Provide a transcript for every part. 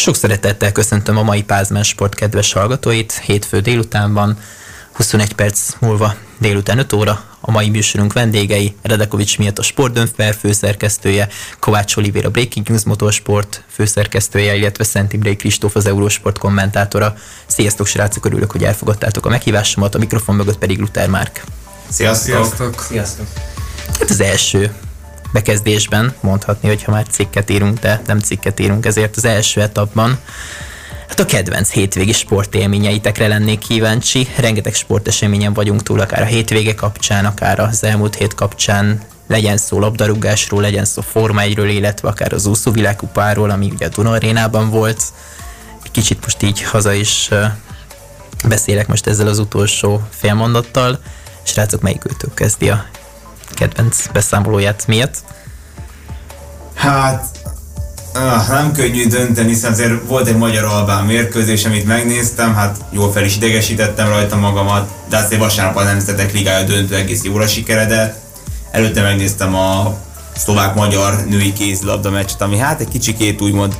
Sok szeretettel köszöntöm a mai Pázmán Sport kedves hallgatóit. Hétfő délután van, 21 perc múlva délután 5 óra. A mai műsorunk vendégei Redekovics miatt a sportdöntver főszerkesztője, Kovács Olivér a Breaking News Motorsport főszerkesztője, illetve Szent Imrei Kristóf az Eurosport kommentátora. Sziasztok srácok, örülök, hogy elfogadtátok a meghívásomat, a mikrofon mögött pedig Luther Márk. Sziasztok! Sziasztok! Sziasztok! Hát az első bekezdésben mondhatni, hogy ha már cikket írunk, de nem cikket írunk, ezért az első etapban Hát a kedvenc hétvégi sportélményeitekre lennék kíváncsi. Rengeteg sporteseményen vagyunk túl, akár a hétvége kapcsán, akár az elmúlt hét kapcsán, legyen szó labdarúgásról, legyen szó Forma 1 illetve akár az úszó világkupáról, ami ugye a Duna arénában volt. Kicsit most így haza is beszélek most ezzel az utolsó félmondattal. Srácok, melyik őtök kezdi a kedvenc beszámolóját miatt? Hát, ah, nem könnyű dönteni, hiszen azért volt egy magyar-albán mérkőzés, amit megnéztem, hát jól fel is idegesítettem rajta magamat, de azért vasárnap a Nemzetek Ligája döntő egész jóra sikeredett. Előtte megnéztem a szlovák-magyar női kézilabda meccset, ami hát egy kicsikét úgymond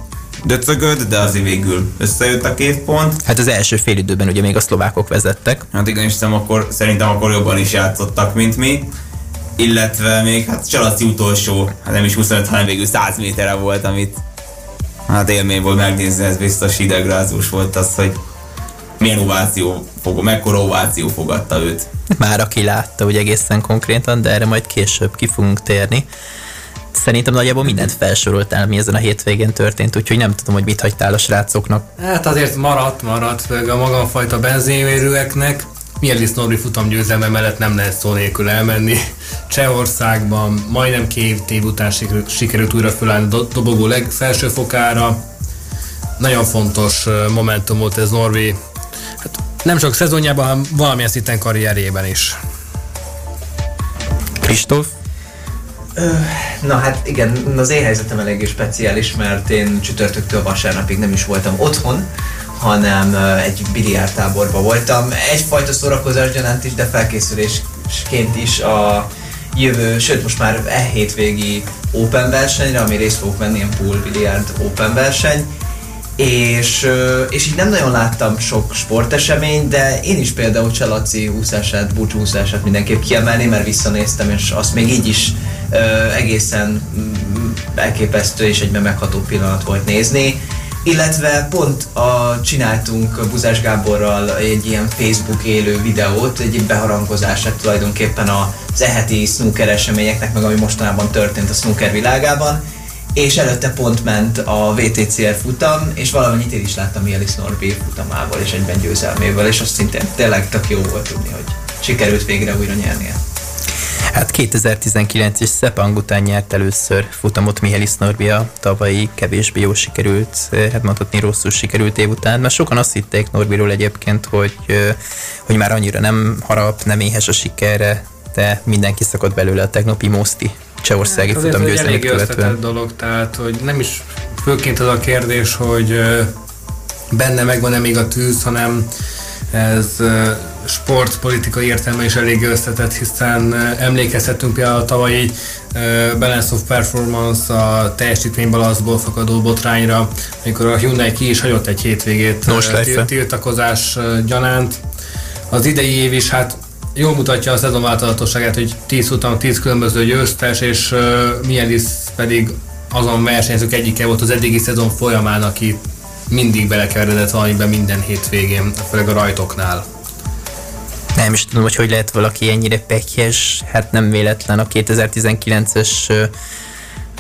döcögöd, de azért végül összejött a két pont. Hát az első fél időben ugye még a szlovákok vezettek. Hát igen, és akkor, szerintem akkor jobban is játszottak, mint mi illetve még hát Csalaci utolsó, hát nem is 25, hanem végül 100 méterre volt, amit hát élmény volt megnézni, ez biztos idegrázós volt az, hogy milyen ováció, fog, mekkora ováció fogadta őt. Már aki látta, ugye egészen konkrétan, de erre majd később ki fogunk térni. Szerintem nagyjából mindent felsoroltál, mi ezen a hétvégén történt, úgyhogy nem tudom, hogy mit hagytál a srácoknak. Hát azért maradt, maradt, főleg a magamfajta benzénvérőeknek. Mielis Norri futamgyőzelme mellett nem lehet szó nélkül elmenni. Csehországban majdnem két év után sikerült, sikerült újra fölállni a dobogó legfelső fokára. Nagyon fontos momentum volt ez Norvi, hát nem csak szezonjában, hanem valamilyen szinten karrierjében is. Kristóf? Na hát igen, az én helyzetem eléggé speciális, mert én csütörtöktől vasárnapig nem is voltam otthon, hanem egy biliártáborban voltam. Egyfajta szórakozás gyanánt is, de felkészülésként is a jövő, sőt most már e hétvégi Open versenyre, ami részt fogok venni, ilyen pool biliárd Open verseny, és, és így nem nagyon láttam sok sportesemény, de én is például Csalaci úszását, búcsúszását mindenképp kiemelni, mert visszanéztem, és azt még így is egészen mm, elképesztő és egyben megható pillanat volt nézni illetve pont a, csináltunk Buzás Gáborral egy ilyen Facebook élő videót, egy beharangozását tulajdonképpen az eheti snooker eseményeknek, meg ami mostanában történt a snooker világában, és előtte pont ment a VTCR futam, és valamennyit én is láttam Mielis Norbi futamával és egyben győzelmével, és azt szintén tényleg tök jó volt tudni, hogy sikerült végre újra nyernie. Hát 2019 és Szepang után nyert először futamot Mihály Norbi a tavalyi kevésbé jó sikerült, hát mondhatni rosszul sikerült év után, mert sokan azt hitték Norbiról egyébként, hogy, hogy már annyira nem harap, nem éhes a sikerre, de mindenki szakadt belőle a tegnapi Moszti csehországi hát, futam győzelmét követően. dolog, tehát hogy nem is főként az a kérdés, hogy benne megvan-e még a tűz, hanem ez sportpolitikai értelme is elég összetett, hiszen emlékezhetünk például a tavalyi Balance of Performance a teljesítménybalaszból fakadó botrányra, amikor a Hyundai ki is hagyott egy hétvégét tilt- tiltakozás gyanánt. Az idei év is hát jól mutatja a szezon változatosságát, hogy 10 után 10 különböző győztes, és uh, Mielis pedig azon versenyzők egyike volt az eddigi szezon folyamán, aki mindig belekeveredett valamiben minden hétvégén, főleg a rajtoknál. Nem is tudom, hogy hogy lehet valaki ennyire pekjes, hát nem véletlen a 2019-es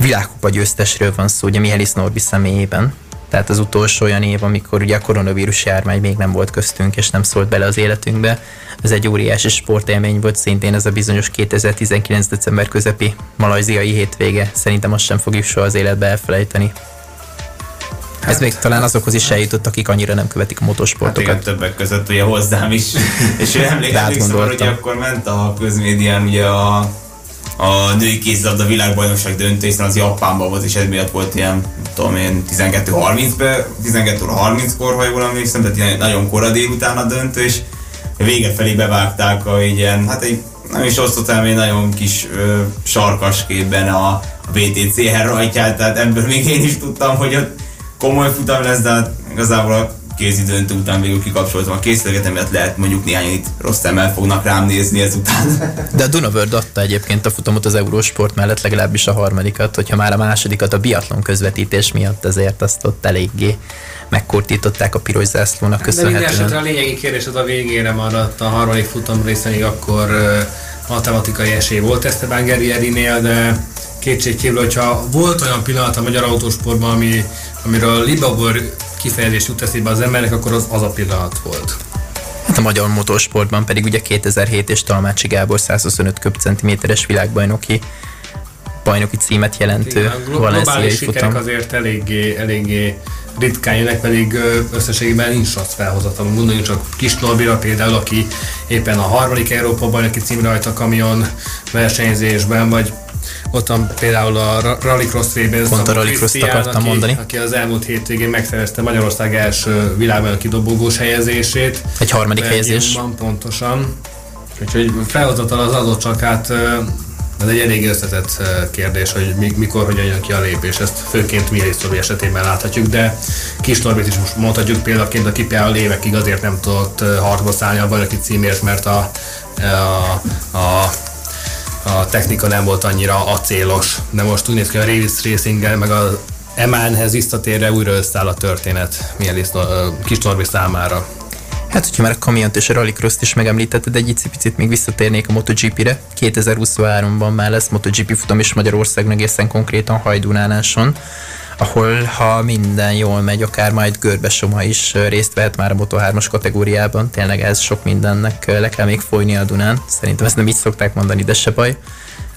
világkupa győztesről van szó, ugye Mihály Norbi személyében. Tehát az utolsó olyan év, amikor ugye a koronavírus járvány még nem volt köztünk, és nem szólt bele az életünkbe. Ez egy óriási sportélmény volt, szintén ez a bizonyos 2019. december közepi malajziai hétvége. Szerintem azt sem fogjuk soha az életbe elfelejteni. Hát, Ez még talán azokhoz is eljutott, akik annyira nem követik a motorsportokat. Hát igen, többek között ugye hozzám is. és emlékszem, hogy akkor ment a közmédián ugye a, a női kézilabda világbajnokság döntő, hiszen az Japánban volt, és ez miatt volt ilyen, tudom én, 12.30-be, 12.30-kor, ha jól emlékszem, tehát ilyen nagyon kora délután a döntő, és vége felé bevágták a ilyen, hát egy nem is osztott el egy nagyon kis ö, sarkasképben a, a VTCR rajtját, tehát ebből még én is tudtam, hogy ott komoly futam lesz, de hát igazából a kézi döntő után végül kikapcsoltam a készítőket, mert lehet mondjuk néhány itt rossz szemmel fognak rám nézni ezután. De a Dunavörd adta egyébként a futamot az Eurósport mellett legalábbis a harmadikat, hogyha már a másodikat a biatlon közvetítés miatt azért azt ott eléggé megkortították a piros zászlónak köszönhetően. De a lényegi kérdés az a végére maradt a harmadik futam részén, akkor matematikai esély volt Esteban Guerrierinél, de kétségkívül, hogyha volt olyan pillanat a magyar autósportban, ami, amiről Libabor kifejezés jut eszébe az embernek, akkor az az a pillanat volt. Hát a magyar motorsportban pedig ugye 2007 és Talmácsi Gábor 125 köbcentiméteres világbajnoki bajnoki címet jelentő Igen, globális futam. azért eléggé, eléggé ritkán jönnek, pedig összességében nincs az felhozatal. Gondoljunk csak Kis Norbira például, aki éppen a harmadik Európa bajnoki címre rajta kamion versenyzésben, vagy ott van például a Rallycross v Pont a Rallycross akartam aki, mondani. Aki az elmúlt hétvégén megszerezte Magyarország első világban kidobogós helyezését. Egy harmadik helyezés. Pontosan. Úgyhogy felhozatal az adott, csak hát ez egy elég összetett kérdés, hogy mikor, hogyan jön ki a lépés. Ezt főként Mieli Szorbi esetében láthatjuk, de Kis Norbit is most mondhatjuk példaként, aki például évekig azért nem tudott harcba szállni a bajnoki címért, mert a, a, a a technika nem volt annyira acélos, de most úgy néz ki a Ravis racing meg az Emánhez visszatérve újra összeáll a történet Mielis Kis Norbi számára. Hát, hogyha már a kamiont és a rallycross is megemlítetted, egy picit még visszatérnék a MotoGP-re. 2023-ban már lesz MotoGP futam is Magyarországon egészen konkrétan Hajdunánáson ahol ha minden jól megy, akár majd Görbe Soma is részt vehet már a Moto3-as kategóriában. Tényleg ez sok mindennek le kell még folyni a Dunán. Szerintem ezt nem így szokták mondani, de se baj.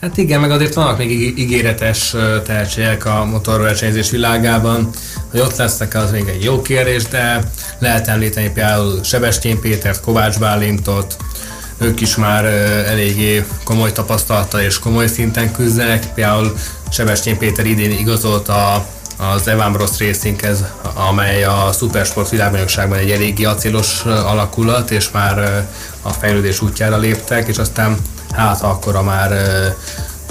Hát igen, meg azért vannak még ígéretes tehetségek a motorversenyzés világában, hogy ott lesznek, az még egy jó kérdés, de lehet említeni például Sebestyén Pétert, Kovács Bálintot, ők is már eléggé komoly tapasztalata és komoly szinten küzdenek. Például Sebestyén Péter idén igazolt a az Evan Ross Racinghez, amely a Supersport világbajnokságban egy eléggé acélos alakulat, és már a fejlődés útjára léptek, és aztán hát akkor már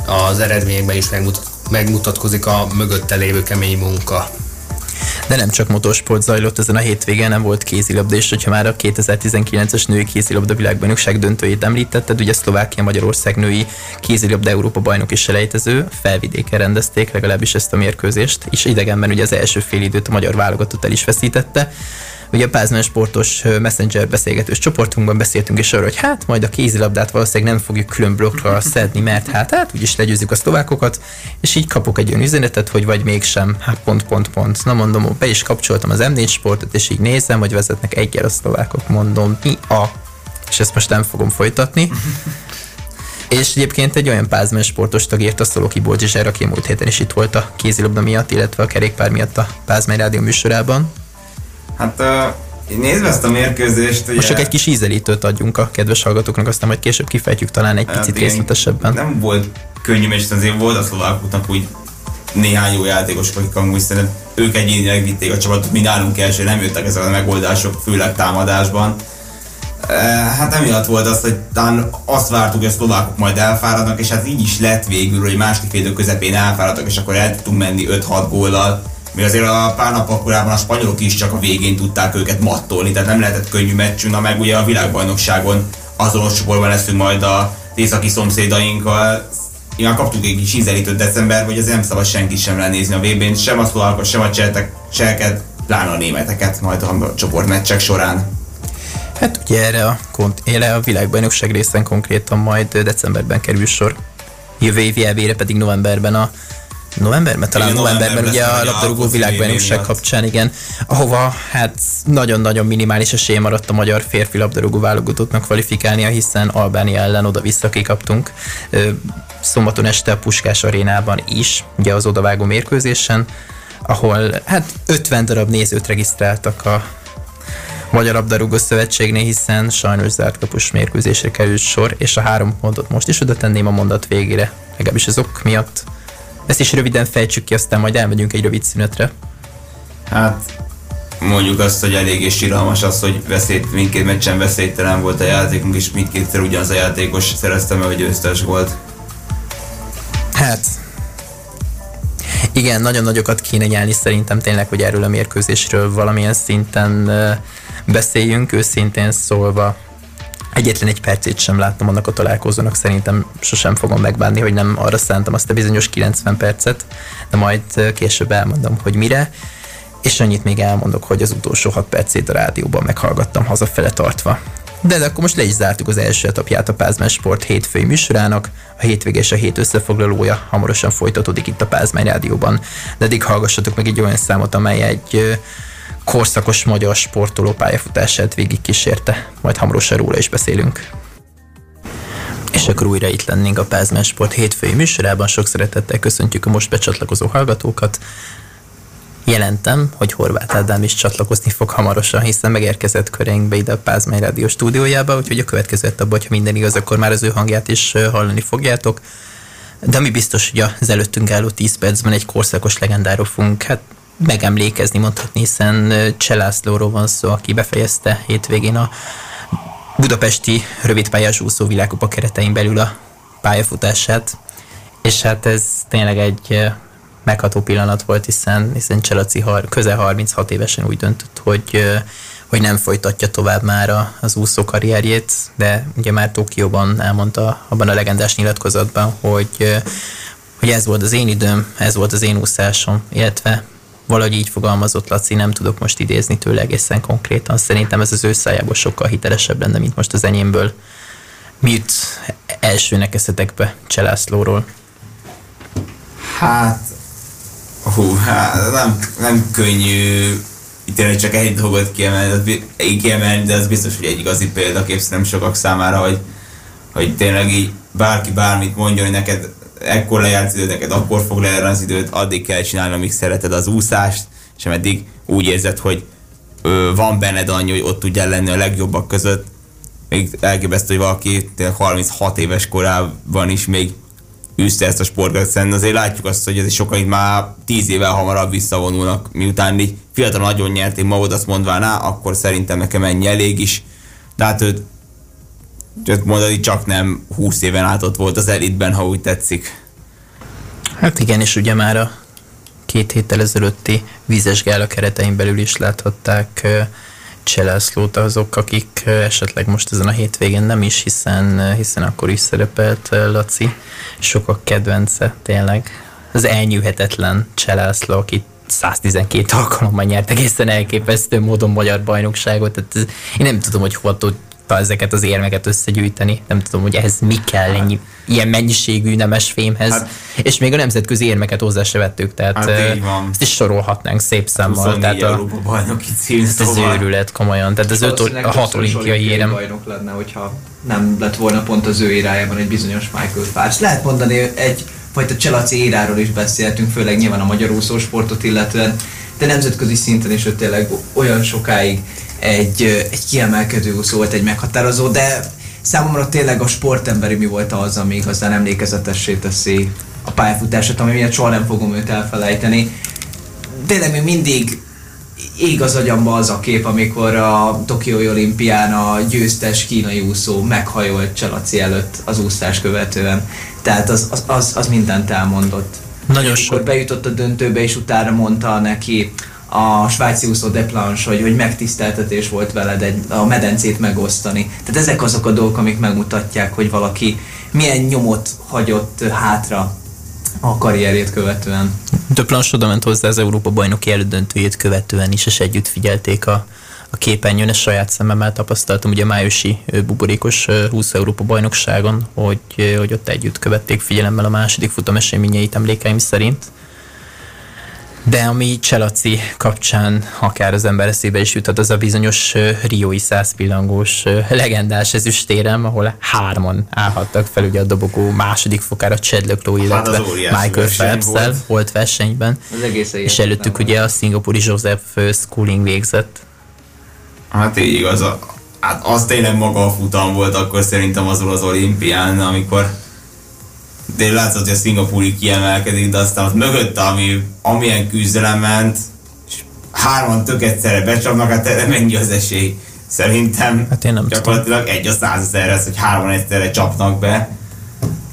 az eredményekben is megmutat, megmutatkozik a mögötte lévő kemény munka. De nem csak motorsport zajlott ezen a hétvégén, nem volt kézilabda, és hogyha már a 2019-es női kézilabda világbajnokság döntőjét említetted, ugye Szlovákia Magyarország női kézilabda Európa bajnok is selejtező, felvidéken rendezték legalábbis ezt a mérkőzést, és idegenben ugye az első fél időt a magyar válogatott el is veszítette. Ugye a Pázmán sportos messenger beszélgetős csoportunkban beszéltünk is arról, hogy hát majd a kézilabdát valószínűleg nem fogjuk külön blokkra szedni, mert hát, hát úgyis legyőzzük a szlovákokat, és így kapok egy olyan üzenetet, hogy vagy mégsem, hát pont, pont, pont. Na mondom, be is kapcsoltam az M4 sportot, és így nézem, hogy vezetnek egyel a szlovákok, mondom, mi a... És ezt most nem fogom folytatni. És egyébként egy olyan pázmán sportos tag írt a Szoloki Bolcsizsár, aki múlt héten is itt volt a kézilabda miatt, illetve a kerékpár miatt a Pázmány Rádió műsorában. Hát uh, nézve ezt a mérkőzést... Ugye... Most csak egy kis ízelítőt adjunk a kedves hallgatóknak, aztán majd később kifejtjük talán egy hát picit részletesebben. Nem volt könnyű, és azért volt a szlovákoknak úgy néhány jó játékosok, akik amúgy szerintem ők egyénileg vitték a csapatot, mi nálunk első, nem jöttek ezek a megoldások, főleg támadásban. Hát emiatt volt az, hogy talán azt vártuk, hogy a szlovákok majd elfáradnak, és hát így is lett végül, hogy második védő közepén elfáradtak, és akkor el tudtunk menni 5-6 góllal mi azért a pár nap korábban a spanyolok is csak a végén tudták őket mattolni, tehát nem lehetett könnyű meccsünk, na meg ugye a világbajnokságon azonos csoportban leszünk majd a északi szomszédainkkal. Igen, kaptuk egy kis ízelítőt december, hogy ez nem szabad senki sem lenézni a VB-n, sem a szlovákot, sem a cseltek, cseheket, pláne a németeket majd a csoportmeccsek során. Hát ugye erre a, erre a világbajnokság részen konkrétan majd decemberben kerül sor. Jövő elvére pedig novemberben a novemberben, talán igen, novemberben, ugye a labdarúgó világbajnokság kapcsán, igen, ahova hát nagyon-nagyon minimális esély maradt a magyar férfi labdarúgó válogatottnak kvalifikálnia, hiszen Albánia ellen oda-vissza kikaptunk. Szombaton este a Puskás arénában is, ugye az odavágó mérkőzésen, ahol hát 50 darab nézőt regisztráltak a Magyar Labdarúgó Szövetségnél, hiszen sajnos zárt kapus mérkőzésre került sor, és a három pontot most is oda tenném a mondat végére, legalábbis az ok miatt. Ezt is röviden fejtsük ki, aztán majd elmegyünk egy rövid szünetre. Hát mondjuk azt, hogy eléggé síralmas az, hogy veszélyt, mindkét meccsen veszélytelen volt a játékunk, és mindkétszer ugyanaz a játékos szerezte meg a győztes volt. Hát, Igen, nagyon nagyokat kéne nyelni szerintem tényleg, hogy erről a mérkőzésről valamilyen szinten beszéljünk, őszintén szólva. Egyetlen egy percét sem láttam annak a találkozónak, szerintem sosem fogom megbánni, hogy nem arra szántam azt a bizonyos 90 percet, de majd később elmondom, hogy mire. És annyit még elmondok, hogy az utolsó 6 percét a rádióban meghallgattam hazafele tartva. De, de akkor most le is zártuk az első etapját a Pázmány Sport hétfői műsorának. A hétvég és a hét összefoglalója hamarosan folytatódik itt a Pázmány Rádióban. De eddig hallgassatok meg egy olyan számot, amely egy korszakos magyar sportoló pályafutását végig kísérte. Majd hamarosan róla is beszélünk. És akkor újra itt lennénk a Pázmány Sport hétfői műsorában. Sok szeretettel köszöntjük a most becsatlakozó hallgatókat. Jelentem, hogy Horváth Ádám is csatlakozni fog hamarosan, hiszen megérkezett körénkbe ide a Pázmány Rádió stúdiójába, úgyhogy a következő etapban, ha minden igaz, akkor már az ő hangját is hallani fogjátok. De ami biztos, hogy az előttünk álló 10 percben egy korszakos legendáról fogunk hát megemlékezni, mondhatni, hiszen Cselászlóról van szó, aki befejezte hétvégén a budapesti rövidpályás úszó világkupa keretein belül a pályafutását, és hát ez tényleg egy megható pillanat volt, hiszen, hiszen Cselaci har, közel 36 évesen úgy döntött, hogy, hogy nem folytatja tovább már az úszó karrierjét, de ugye már Tokióban elmondta abban a legendás nyilatkozatban, hogy, hogy ez volt az én időm, ez volt az én úszásom, illetve valahogy így fogalmazott Laci, nem tudok most idézni tőle egészen konkrétan. Szerintem ez az ő szájából sokkal hitelesebb lenne, mint most az enyémből. Mi jut elsőnek eszetekbe Cselászlóról? Hát Hú, hát nem, nem könnyű itt tényleg csak egy dolgot kiemelni, kiemelni, de az biztos, hogy egy igazi példakép nem sokak számára, hogy, hogy tényleg így bárki bármit mondjon, hogy neked ekkor lejárt időt, neked akkor fog lejárni az időt, addig kell csinálni, amíg szereted az úszást, és ameddig úgy érzed, hogy ö, van benned annyi, hogy ott tudjál lenni a legjobbak között. Még elképesztő, hogy valaki 36 éves korában is még űzte ezt a sportot, szerintem azért látjuk azt, hogy ez sokan már tíz évvel hamarabb visszavonulnak, miután így fiatal nagyon nyerték magad, azt mondvá, akkor szerintem nekem ennyi elég is. De hát őt, őt mondani csak nem 20 éven át ott volt az elitben, ha úgy tetszik. Hát igen, és ugye már a két héttel ezelőtti vízes gála keretein belül is láthatták Cselászlót azok, akik esetleg most ezen a hétvégén nem is, hiszen, hiszen akkor is szerepelt Laci, sokak kedvence tényleg. Az elnyűhetetlen Cselászló, aki 112 alkalommal nyert egészen elképesztő módon magyar bajnokságot. Tehát ez, én nem tudom, hogy hova tud ezeket az érmeket összegyűjteni. Nem tudom, hogy ehhez mi kell ennyi ilyen mennyiségű nemes fémhez. Hát, és még a nemzetközi érmeket hozzá se vettük, tehát hát ezt is sorolhatnánk szép számmal. Tehát a, bajnoki cím, ez szóval. őrület komolyan. Tehát az öt, a hat olimpiai érem. bajnok lenne, hogyha nem lett volna pont az ő érájában egy bizonyos Michael Phelps. Lehet mondani egy fajta cselaci éráról is beszéltünk, főleg nyilván a magyar úszósportot illetően, de nemzetközi szinten is ő tényleg olyan sokáig egy, egy kiemelkedő úszó volt, egy meghatározó, de számomra tényleg a sportemberi mi volt az, ami igazán emlékezetessé teszi a pályafutását, ami miatt soha nem fogom őt elfelejteni. Tényleg még mindig ég az agyamba az a kép, amikor a Tokiói olimpián a győztes kínai úszó meghajolt Csalaci előtt az úszás követően. Tehát az, az, az, az mindent elmondott. Nagyon sok. bejutott a döntőbe, és utána mondta neki a svájci úszó de Planche, hogy, hogy megtiszteltetés volt veled egy, a medencét megosztani. Tehát ezek azok a dolgok, amik megmutatják, hogy valaki milyen nyomot hagyott hátra a karrierjét követően. De Planche oda ment hozzá az Európa bajnoki elődöntőjét követően is, és együtt figyelték a, a képernyőn, ezt saját szememmel tapasztaltam ugye a májusi buborékos 20 Európa bajnokságon, hogy, hogy ott együtt követték figyelemmel a második futam eseményeit emlékeim szerint de ami Cselaci kapcsán akár az ember eszébe is jutott, az a bizonyos Riói százpillangós legendás ezüstérem, ahol hárman állhattak fel ugye a dobogó második fokára Chadlock illetve hát Michael phelps volt. volt versenyben. Az egész és előttük ugye a szingapúri Joseph Schooling végzett. Hát így igaz, a, hát az tényleg maga a futam volt akkor szerintem azon az olimpián, amikor de látszott, hogy a szingapúri kiemelkedik, de aztán ott mögött, ami, amilyen küzdelem ment, és hárman tök egyszerre becsapnak, hát erre mennyi az esély? Szerintem hát én nem gyakorlatilag tudom. egy a százezerhez, hogy hárman egyszerre csapnak be.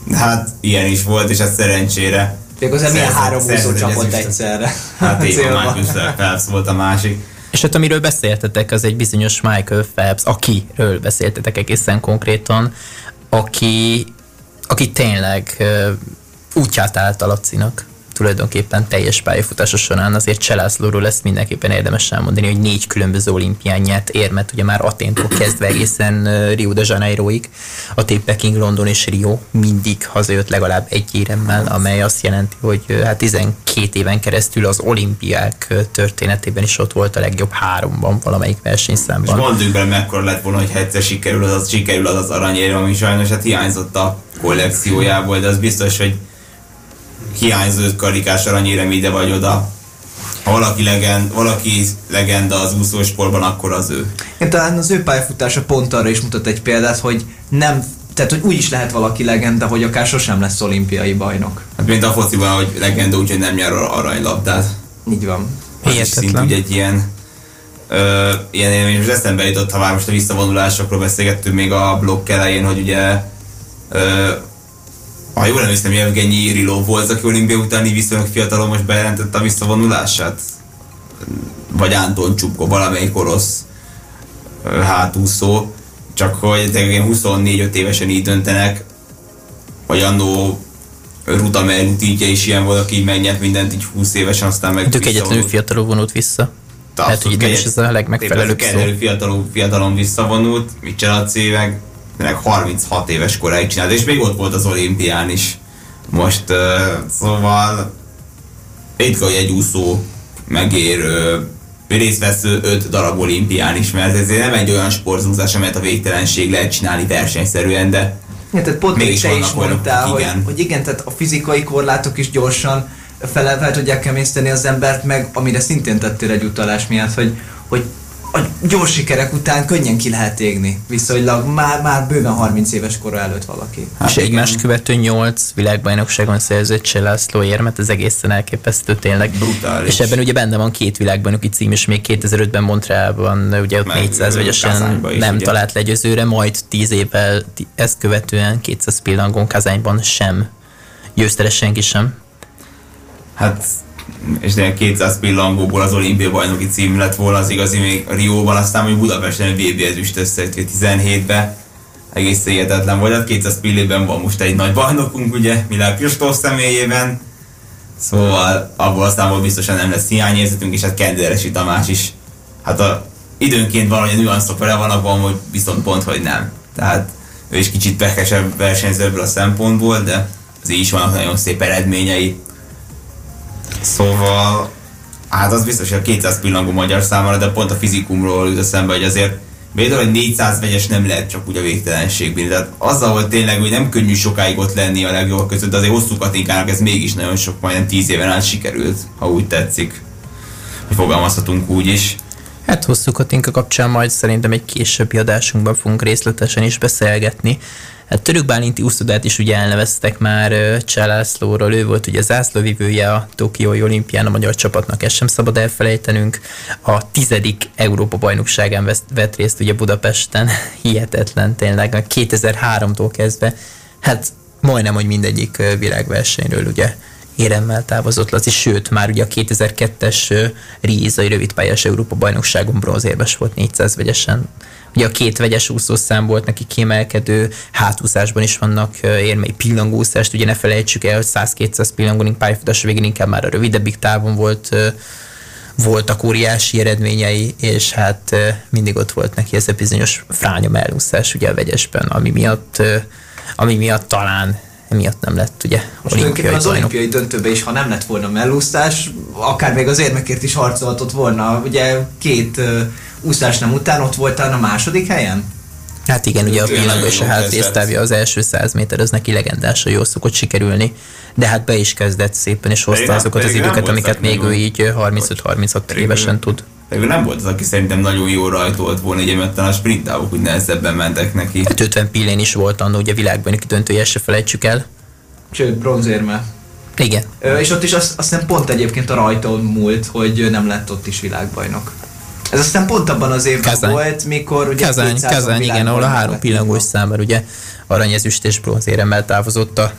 De hát ilyen is volt, és ez szerencsére Még az milyen három úszó csapott egyszerre. Hát én a Michael Phelps volt a másik. És hát amiről beszéltetek, az egy bizonyos Michael Phelps, akiről beszéltetek egészen konkrétan, aki, aki tényleg útját állt a Lacinak tulajdonképpen teljes pályafutása során azért Cselászlóról lesz mindenképpen érdemes elmondani, hogy négy különböző olimpián nyert érmet, ugye már Aténtól kezdve egészen Rio de Janeiroig, a Peking, London és Rio mindig hazajött legalább egy éremmel, amely azt jelenti, hogy hát 12 éven keresztül az olimpiák történetében is ott volt a legjobb háromban valamelyik versenyszámban. És mondjuk bele, mekkora lett volna, hogy egyszer sikerül az, az, sikerül az, az aranyérem, ami sajnos hát hiányzott a kollekciójából, de az biztos, hogy hiányzó karikás aranyérem ide vagy oda. Ha valaki, legend, valaki legenda az úszósportban, akkor az ő. Én talán az ő pályafutása pont arra is mutat egy példát, hogy nem tehát, hogy úgy is lehet valaki legenda, hogy akár sosem lesz olimpiai bajnok. Hát mint a fociban, hogy legenda úgy, hogy nem nyer aranylabdát. Így van. Hihetetlen. Úgy egy ilyen ö, ilyen élmény, most eszembe jutott, ha már most a visszavonulásokról beszélgettünk még a blokk elején, hogy ugye ö, ha jól emlékszem, Evgenyi Riló volt, aki olimpia utáni viszonylag fiatalon most bejelentette a visszavonulását? Vagy Anton Csupko, valamelyik orosz hátúszó. Csak hogy 24-5 évesen így döntenek, vagy annó Ruta Merutítja is ilyen volt, aki megnyert mindent így 20 évesen, aztán meg Ők egyetlenül fiatalul vonult vissza. Tehát, hogy nem is ez a legmegfelelőbb szó. Fiatalon, fiatalon visszavonult, Michelaci meg tényleg 36 éves koráig csinált, és még ott volt az olimpián is. Most uh, szóval ritka, egy úszó megér részt vesz 5 darab olimpián is, mert ez nem egy olyan sportúzás, amelyet a végtelenség lehet csinálni versenyszerűen, de Ja, tehát pont Mégis te is mondtál, hogy, igen. hogy igen, tehát a fizikai korlátok is gyorsan fel, fel tudják kemészteni az embert, meg amire szintén tettél egy utalás miatt, hogy, hogy a gyors sikerek után könnyen ki lehet égni. Viszonylag már, már bőven 30 éves kor előtt valaki. Hát és egymást követő 8 világbajnokságon szerzett se László érmet, ez egészen elképesztő tényleg. Brutális. És ebben ugye benne van két világbajnoki cím, és még 2005-ben Montrealban ugye ott Meg 400 vegyesen nem ugye. talált legyőzőre, majd 10 évvel ezt követően 200 pillangon Kazányban sem győzte senki sem. Hát és de 200 pillangóból az olimpiai bajnoki cím lett volna az igazi még Rióban, aztán hogy Budapesten VB ezüst össze 17-ben egész hihetetlen volt. 200 hát pillében van most egy nagy bajnokunk, ugye, Milán Kristóf személyében, szóval abból aztán volt biztosan nem lesz hiányérzetünk, és hát Kenderesi Tamás is. Hát a, időnként van, hogy a nüanszok vele vannak, van, hogy viszont pont, hogy nem. Tehát ő is kicsit pekesebb versenyző ebből a szempontból, de azért is vannak nagyon szép eredményei Szóval, hát az biztos, hogy a 200 pillangó magyar számára, de pont a fizikumról jut eszembe, hogy azért Például egy 400 vegyes nem lehet csak úgy a végtelenségben. Tehát azzal, hogy tényleg hogy nem könnyű sokáig ott lenni a legjobbak között, de azért hosszú Katinkának ez mégis nagyon sok, majdnem 10 éven át sikerült, ha úgy tetszik. Hogy fogalmazhatunk úgy is. Hát hosszú Katinka kapcsán majd szerintem egy későbbi adásunkban fogunk részletesen is beszélgetni. Hát Török Bálinti úszodát is ugye elneveztek már Csálászlóról, ő volt ugye zászlóvivője a Tokiói olimpián a magyar csapatnak, ezt sem szabad elfelejtenünk. A tizedik Európa bajnokságán vett részt ugye Budapesten, hihetetlen tényleg, 2003-tól kezdve, hát majdnem, hogy mindegyik világversenyről ugye éremmel távozott Laci, sőt, már ugye a 2002-es Rízai rövidpályás Európa bajnokságon bronzérmes volt 400 vegyesen Ugye a két vegyes úszószám volt neki kiemelkedő, hátúszásban is vannak érmei pillangószást, ugye ne felejtsük el, hogy 100-200 pillangónink pályafutás végén inkább már a rövidebbik távon volt voltak óriási eredményei, és hát mindig ott volt neki ez a bizonyos fránya mellúszás ugye a vegyesben, ami miatt, ami miatt talán emiatt nem lett ugye Most olimpiai az bajnok. olimpiai döntőbe is, ha nem lett volna mellúszás, akár még az érmekért is harcolhatott volna. Ugye két úszás nem után ott voltál a második helyen? Hát igen, ugye a pillanatban és a hátrésztávja az első száz méter, az neki legendásra jól szokott sikerülni, de hát be is kezdett szépen, és hozta azokat az időket, amiket még ő így 35-36 évesen tud. Ő nem volt az, aki szerintem nagyon jó rajtolt volna, ugye, mert a sprintávok úgy nehezebben mentek neki. Hát 50 pillén is volt annó, ugye világban neki döntője, se felejtsük el. Sőt, bronzérme. Igen. Ö, és ott is azt, azt nem pont egyébként a rajton múlt, hogy nem lett ott is világbajnok. Ez aztán pont abban az évben Kazány. volt, mikor ugye Kazány, Kazány igen, ahol a három pillangós számára ugye aranyezüst és bronzéremmel távozott a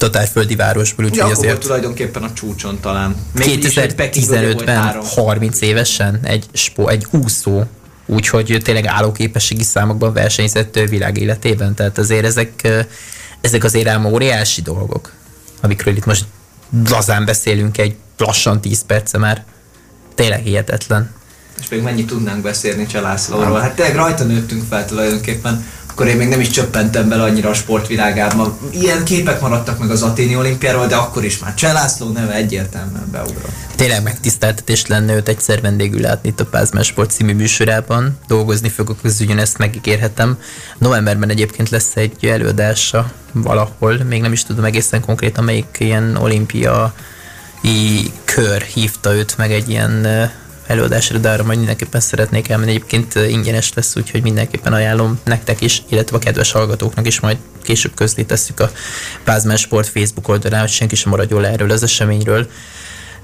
totálföldi városból, úgyhogy ja, azért... tulajdonképpen a csúcson talán. 2015-ben 30 évesen egy, spo, egy úszó úgyhogy tényleg állóképességi számokban versenyzett világ életében, tehát azért ezek, ezek azért ám óriási dolgok, amikről itt most lazán beszélünk egy lassan 10 perce már. Tényleg hihetetlen. És még mennyit tudnánk beszélni Cselászlóról. Hát tényleg rajta nőttünk fel tulajdonképpen akkor én még nem is csöppentem bele annyira a sportvilágában. Ilyen képek maradtak meg az aténi olimpiáról, de akkor is már Cselászló neve egyértelműen beugrott. Tényleg megtiszteltetés lenne őt egyszer vendégül látni itt a Pázmás Sport című műsorában. Dolgozni fogok közügyön, ezt megígérhetem. Novemberben egyébként lesz egy előadása valahol, még nem is tudom egészen konkrétan melyik ilyen olimpia kör hívta őt meg egy ilyen előadásra, de arra majd mindenképpen szeretnék elmenni. Egyébként ingyenes lesz, úgyhogy mindenképpen ajánlom nektek is, illetve a kedves hallgatóknak is, majd később közé tesszük a Pázmán Sport Facebook oldalán, hogy senki sem maradjon le erről az eseményről.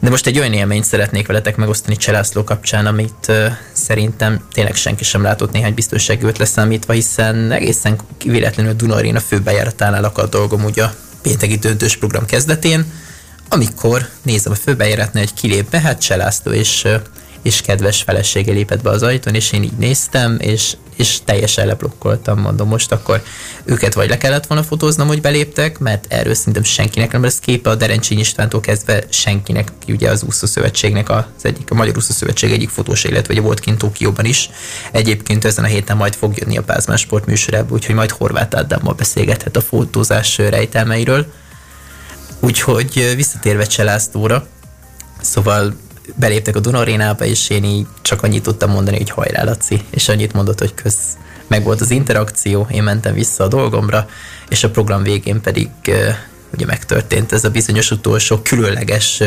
De most egy olyan élményt szeretnék veletek megosztani Cselászló kapcsán, amit uh, szerintem tényleg senki sem látott néhány biztonsági öt leszámítva, hiszen egészen véletlenül a Duna főbejáratánál akadt dolgom ugye a pénteki döntős program kezdetén, amikor nézem a főbejáratnál, egy kilép be, hát Cselászló és uh, és kedves felesége lépett be az ajtón, és én így néztem, és, és teljesen leblokkoltam, mondom, most akkor őket vagy le kellett volna fotóznom, hogy beléptek, mert erről szerintem senkinek nem lesz képe, a Derencsényi Istvántól kezdve senkinek, aki ugye az úszó szövetségnek az egyik, a Magyar Úszó Szövetség egyik fotós illetve vagy volt kint Tokióban is. Egyébként ezen a héten majd fog jönni a Pázmán Sport műsorába, úgyhogy majd Horváth Ádámmal beszélgethet a fotózás rejtelmeiről. Úgyhogy visszatérve Cselásztóra, szóval beléptek a Duna arénába, és én így csak annyit tudtam mondani, hogy hajrá Laci, és annyit mondott, hogy kösz. Meg volt az interakció, én mentem vissza a dolgomra, és a program végén pedig ugye megtörtént ez a bizonyos utolsó különleges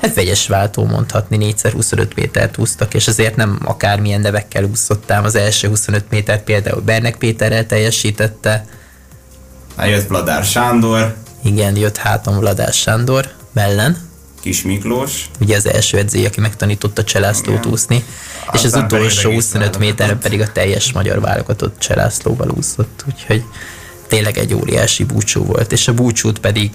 hát vegyes váltó mondhatni, 4x25 métert úsztak, és azért nem akármilyen nevekkel úszottam. Az első 25 métert például Bernek Péterrel teljesítette. Jött Vladár Sándor. Igen, jött hátam Vladár Sándor, Bellen. Kis Miklós. Ugye az első edző, aki megtanította Cselászlót úszni, és az utolsó 25 méteren pedig a teljes magyar válogatott Cselászlóval úszott, úgyhogy tényleg egy óriási búcsú volt, és a búcsút pedig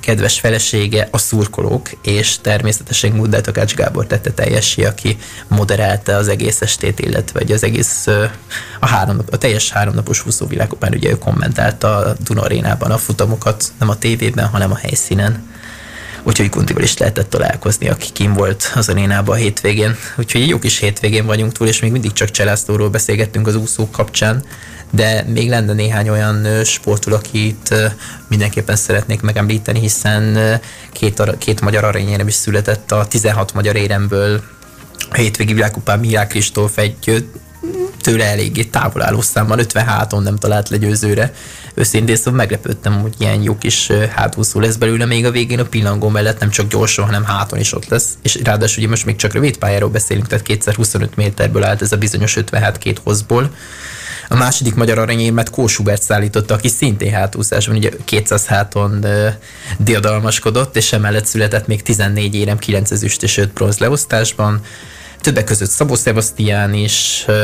kedves felesége, a szurkolók, és természetesen Muddel Takács Gábor tette teljesi, aki moderálta az egész estét, illetve az egész, a, három, a teljes háromnapos úszóvilágokban ugye ő kommentálta a Duna arénában a futamokat, nem a tévében, hanem a helyszínen úgyhogy Gundival is lehetett találkozni, aki kim volt az arénában a hétvégén. Úgyhogy egy jó kis hétvégén vagyunk túl, és még mindig csak Cselászlóról beszélgettünk az úszók kapcsán, de még lenne néhány olyan sportoló, akit mindenképpen szeretnék megemlíteni, hiszen két, két magyar aranyérem is született a 16 magyar éremből a hétvégi világkupán Mirák Kristóf egy tőle eléggé távol álló számmal, 56-on nem talált legyőzőre. Őszintén szóval meglepődtem, hogy ilyen jó kis hátúszó lesz belőle még a végén a pillangó mellett, nem csak gyorsan, hanem háton is ott lesz. És ráadásul ugye most még csak rövid pályáról beszélünk, tehát kétszer 25 méterből állt ez a bizonyos 57 két hozból. A második magyar aranyérmet Kós Hubert szállította, aki szintén hátúszásban, ugye 200 háton diadalmaskodott, és emellett született még 14 érem, 9 ezüst és 5 bronz leosztásban. Többek között Szabó Sebastián is uh,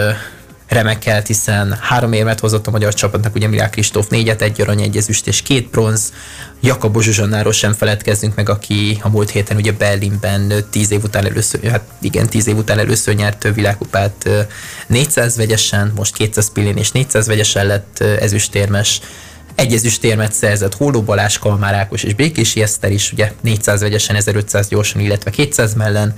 remekelt, hiszen három érmet hozott a magyar csapatnak, ugye Milák Kristóf négyet, egy arany, egy ezüst és két bronz. Jakab Zsuzsannáról sem feledkezzünk meg, aki a múlt héten ugye Berlinben tíz év után először, hát igen, tíz év után először nyert világkupát 400 vegyesen, most 200 pillén és 400 vegyesen lett ezüstérmes. Egy ezüstérmet szerzett Hóló Balázs, Kalmár Ákos és Békési Eszter is, ugye 400 vegyesen, 1500 gyorsan, illetve 200 mellen,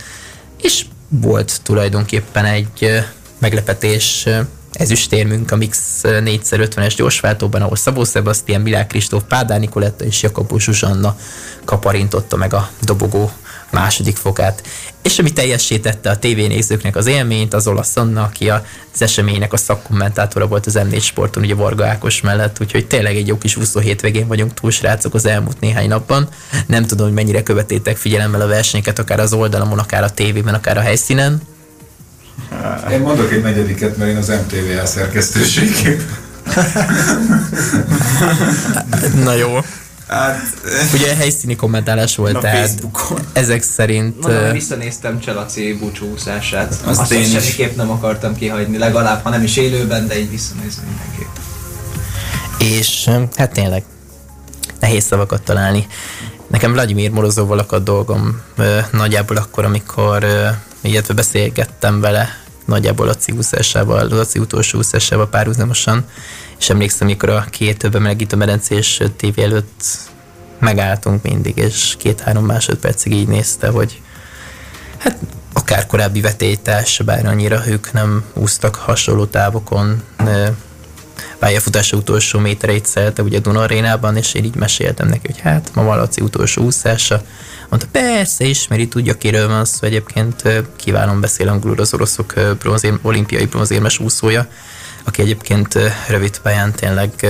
és volt tulajdonképpen egy meglepetés ezüstérmünk a Mix 4x50-es gyorsváltóban, ahol Szabó Sebastian, Milák Kristóf, Pádár Nikoletta és Jakabó Zsuzsanna kaparintotta meg a dobogó második fokát. És ami teljesítette a tévénézőknek az élményt, az olasz Anna, aki az eseménynek a szakkommentátora volt az M4 Sporton, ugye Varga Ákos mellett, úgyhogy tényleg egy jó kis úszó hétvégén vagyunk túl, srácok, az elmúlt néhány napban. Nem tudom, hogy mennyire követétek figyelemmel a versenyeket, akár az oldalamon, akár a tévében, akár a helyszínen. Én mondok egy negyediket, mert én az MTV szerkesztőségét. Na jó. Hát, Ugye helyszíni kommentálás volt, tehát Facebookon. ezek szerint... Mondom, visszanéztem Cselaci búcsúszását. Azt, azt én semmiképp nem akartam kihagyni, legalább, ha nem is élőben, de így visszanézem mindenképp. És hát tényleg nehéz szavakat találni. Nekem Vladimir Morozóval akadt dolgom nagyjából akkor, amikor illetve beszélgettem vele nagyjából a úszásával, a utolsó úszásával párhuzamosan, és emlékszem, mikor a két bemelegítő medencés tévé előtt megálltunk mindig, és két-három másodpercig így nézte, hogy hát akár korábbi vetélytárs, bár annyira ők nem úsztak hasonló távokon, pályafutása utolsó métereit szelte ugye Duna arénában, és én így meséltem neki, hogy hát ma Malaci utolsó úszása. Mondta, persze, ismeri, tudja, kiről van szó, egyébként kívánom beszél angolul az oroszok bronzér, olimpiai bronzérmes úszója, aki egyébként rövid pályán tényleg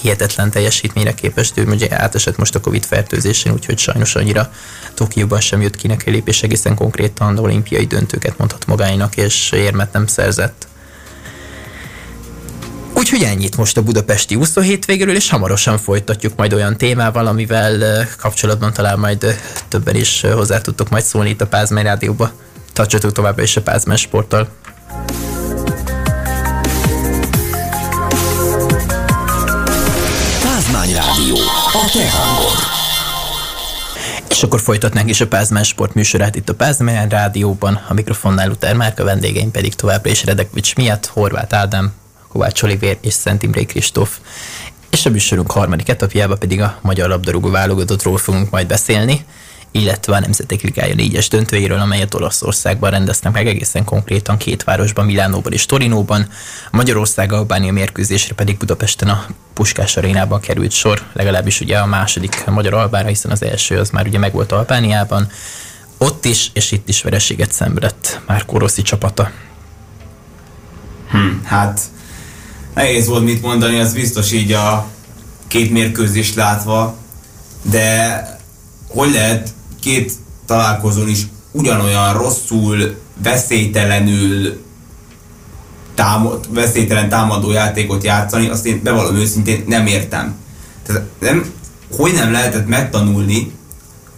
hihetetlen teljesítményre képes, ő ugye átesett most a Covid fertőzésén, úgyhogy sajnos annyira Tokióban sem jött ki neki lépés, egészen konkrétan olimpiai döntőket mondhat magáinak, és érmet nem szerzett. Úgyhogy ennyit most a budapesti úszó hétvégéről, és hamarosan folytatjuk majd olyan témával, amivel kapcsolatban talán majd többen is hozzá tudtok majd szólni itt a Pázmány Rádióba. Tartsatok továbbra is a Pázmány Sporttal. Pázmány Rádió, a te hangod. És akkor folytatnánk is a Pázmány Sport műsorát itt a Pázmány Rádióban, a mikrofonnál Luther Márka, vendégeim pedig továbbra is Redekvics miatt, Horváth Ádám, Kovács Olivér és Szent Imré Kristóf. És a műsorunk harmadik etapjában pedig a magyar labdarúgó válogatottról fogunk majd beszélni, illetve a Nemzetek Ligája négyes döntőjéről, amelyet Olaszországban rendeznek meg egészen konkrétan két városban, Milánóban és Torinóban. Magyarország Albánia mérkőzésre pedig Budapesten a Puskás arénában került sor, legalábbis ugye a második magyar albára, hiszen az első az már ugye megvolt Albániában. Ott is, és itt is vereséget szenvedett már Rossi csapata. Hm, hát nehéz volt mit mondani, az biztos így a két mérkőzést látva, de hogy lehet két találkozón is ugyanolyan rosszul, veszélytelenül támad, veszélytelen támadó játékot játszani, azt én bevallom őszintén nem értem. Tehát nem, hogy nem lehetett megtanulni,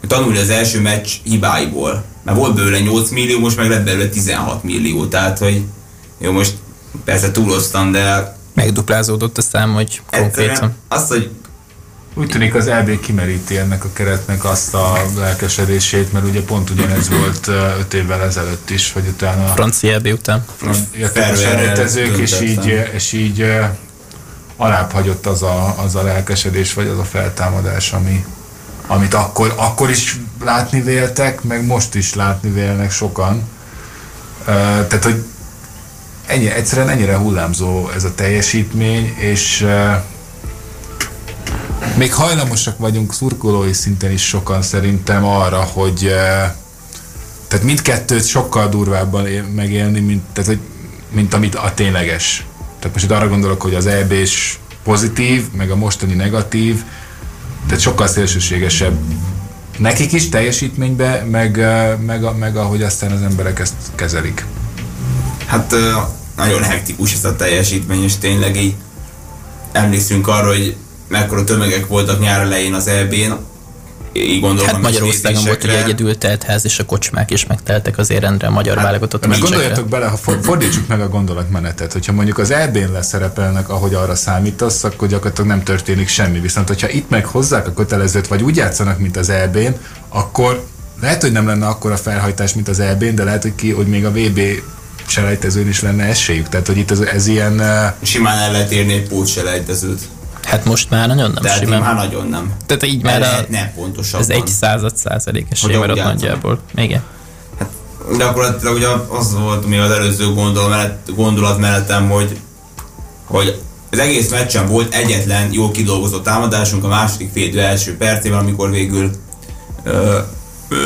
tanulni az első meccs hibáiból. Mert volt belőle 8 millió, most meg lett belőle 16 millió, tehát hogy jó, most persze túloztam, de megduplázódott a szám, hogy konkrétan. Azt, hogy úgy tűnik az EB kimeríti ennek a keretnek azt a lelkesedését, mert ugye pont ugyanez volt öt évvel ezelőtt is, hogy utána... A francia EB után. Jöttek a selejtezők, és így, és így alább hagyott az a, az a lelkesedés, vagy az a feltámadás, ami, amit akkor, akkor is látni véltek, meg most is látni vélnek sokan. Tehát, hogy ennyi, egyszerűen ennyire hullámzó ez a teljesítmény, és még hajlamosak vagyunk szurkolói szinten is sokan szerintem arra, hogy tehát mindkettőt sokkal durvábban megélni, mint, tehát, hogy, mint amit a tényleges. Tehát most itt arra gondolok, hogy az eb pozitív, meg a mostani negatív, tehát sokkal szélsőségesebb nekik is teljesítménybe, meg, meg, meg ahogy aztán az emberek ezt kezelik. Hát nagyon hektikus ez a teljesítmény, és tényleg így emlékszünk arra, hogy mekkora tömegek voltak nyár elején az EB-n, így gondolom, hát Magyarországon volt egy egyedül telt ház, és a kocsmák is megteltek azért rendre a magyar hát, válogatott Most gondoljatok bele, ha fordítsuk meg a gondolatmenetet, hogyha mondjuk az EB-n leszerepelnek, ahogy arra számítasz, akkor gyakorlatilag nem történik semmi. Viszont, hogyha itt meg hozzák a kötelezőt, vagy úgy játszanak, mint az EB-n, akkor lehet, hogy nem lenne akkora felhajtás, mint az EB-n, de lehet, hogy, ki, hogy még a VB selejtezőn is lenne esélyük. Tehát, hogy itt ez, ez ilyen... Simán el lehet érni egy pótselejtezőt. Hát most már nagyon nem Tehát simán. már nagyon nem. Tehát így már a, nem pontosan. Ez egy század százalék esély maradt nagyjából. Igen. Hát, de akkor ugye az volt még az előző gondolat, mellett, gondolat mellettem, hogy, hogy az egész meccsen volt egyetlen jó kidolgozott támadásunk a második fél első percében, amikor végül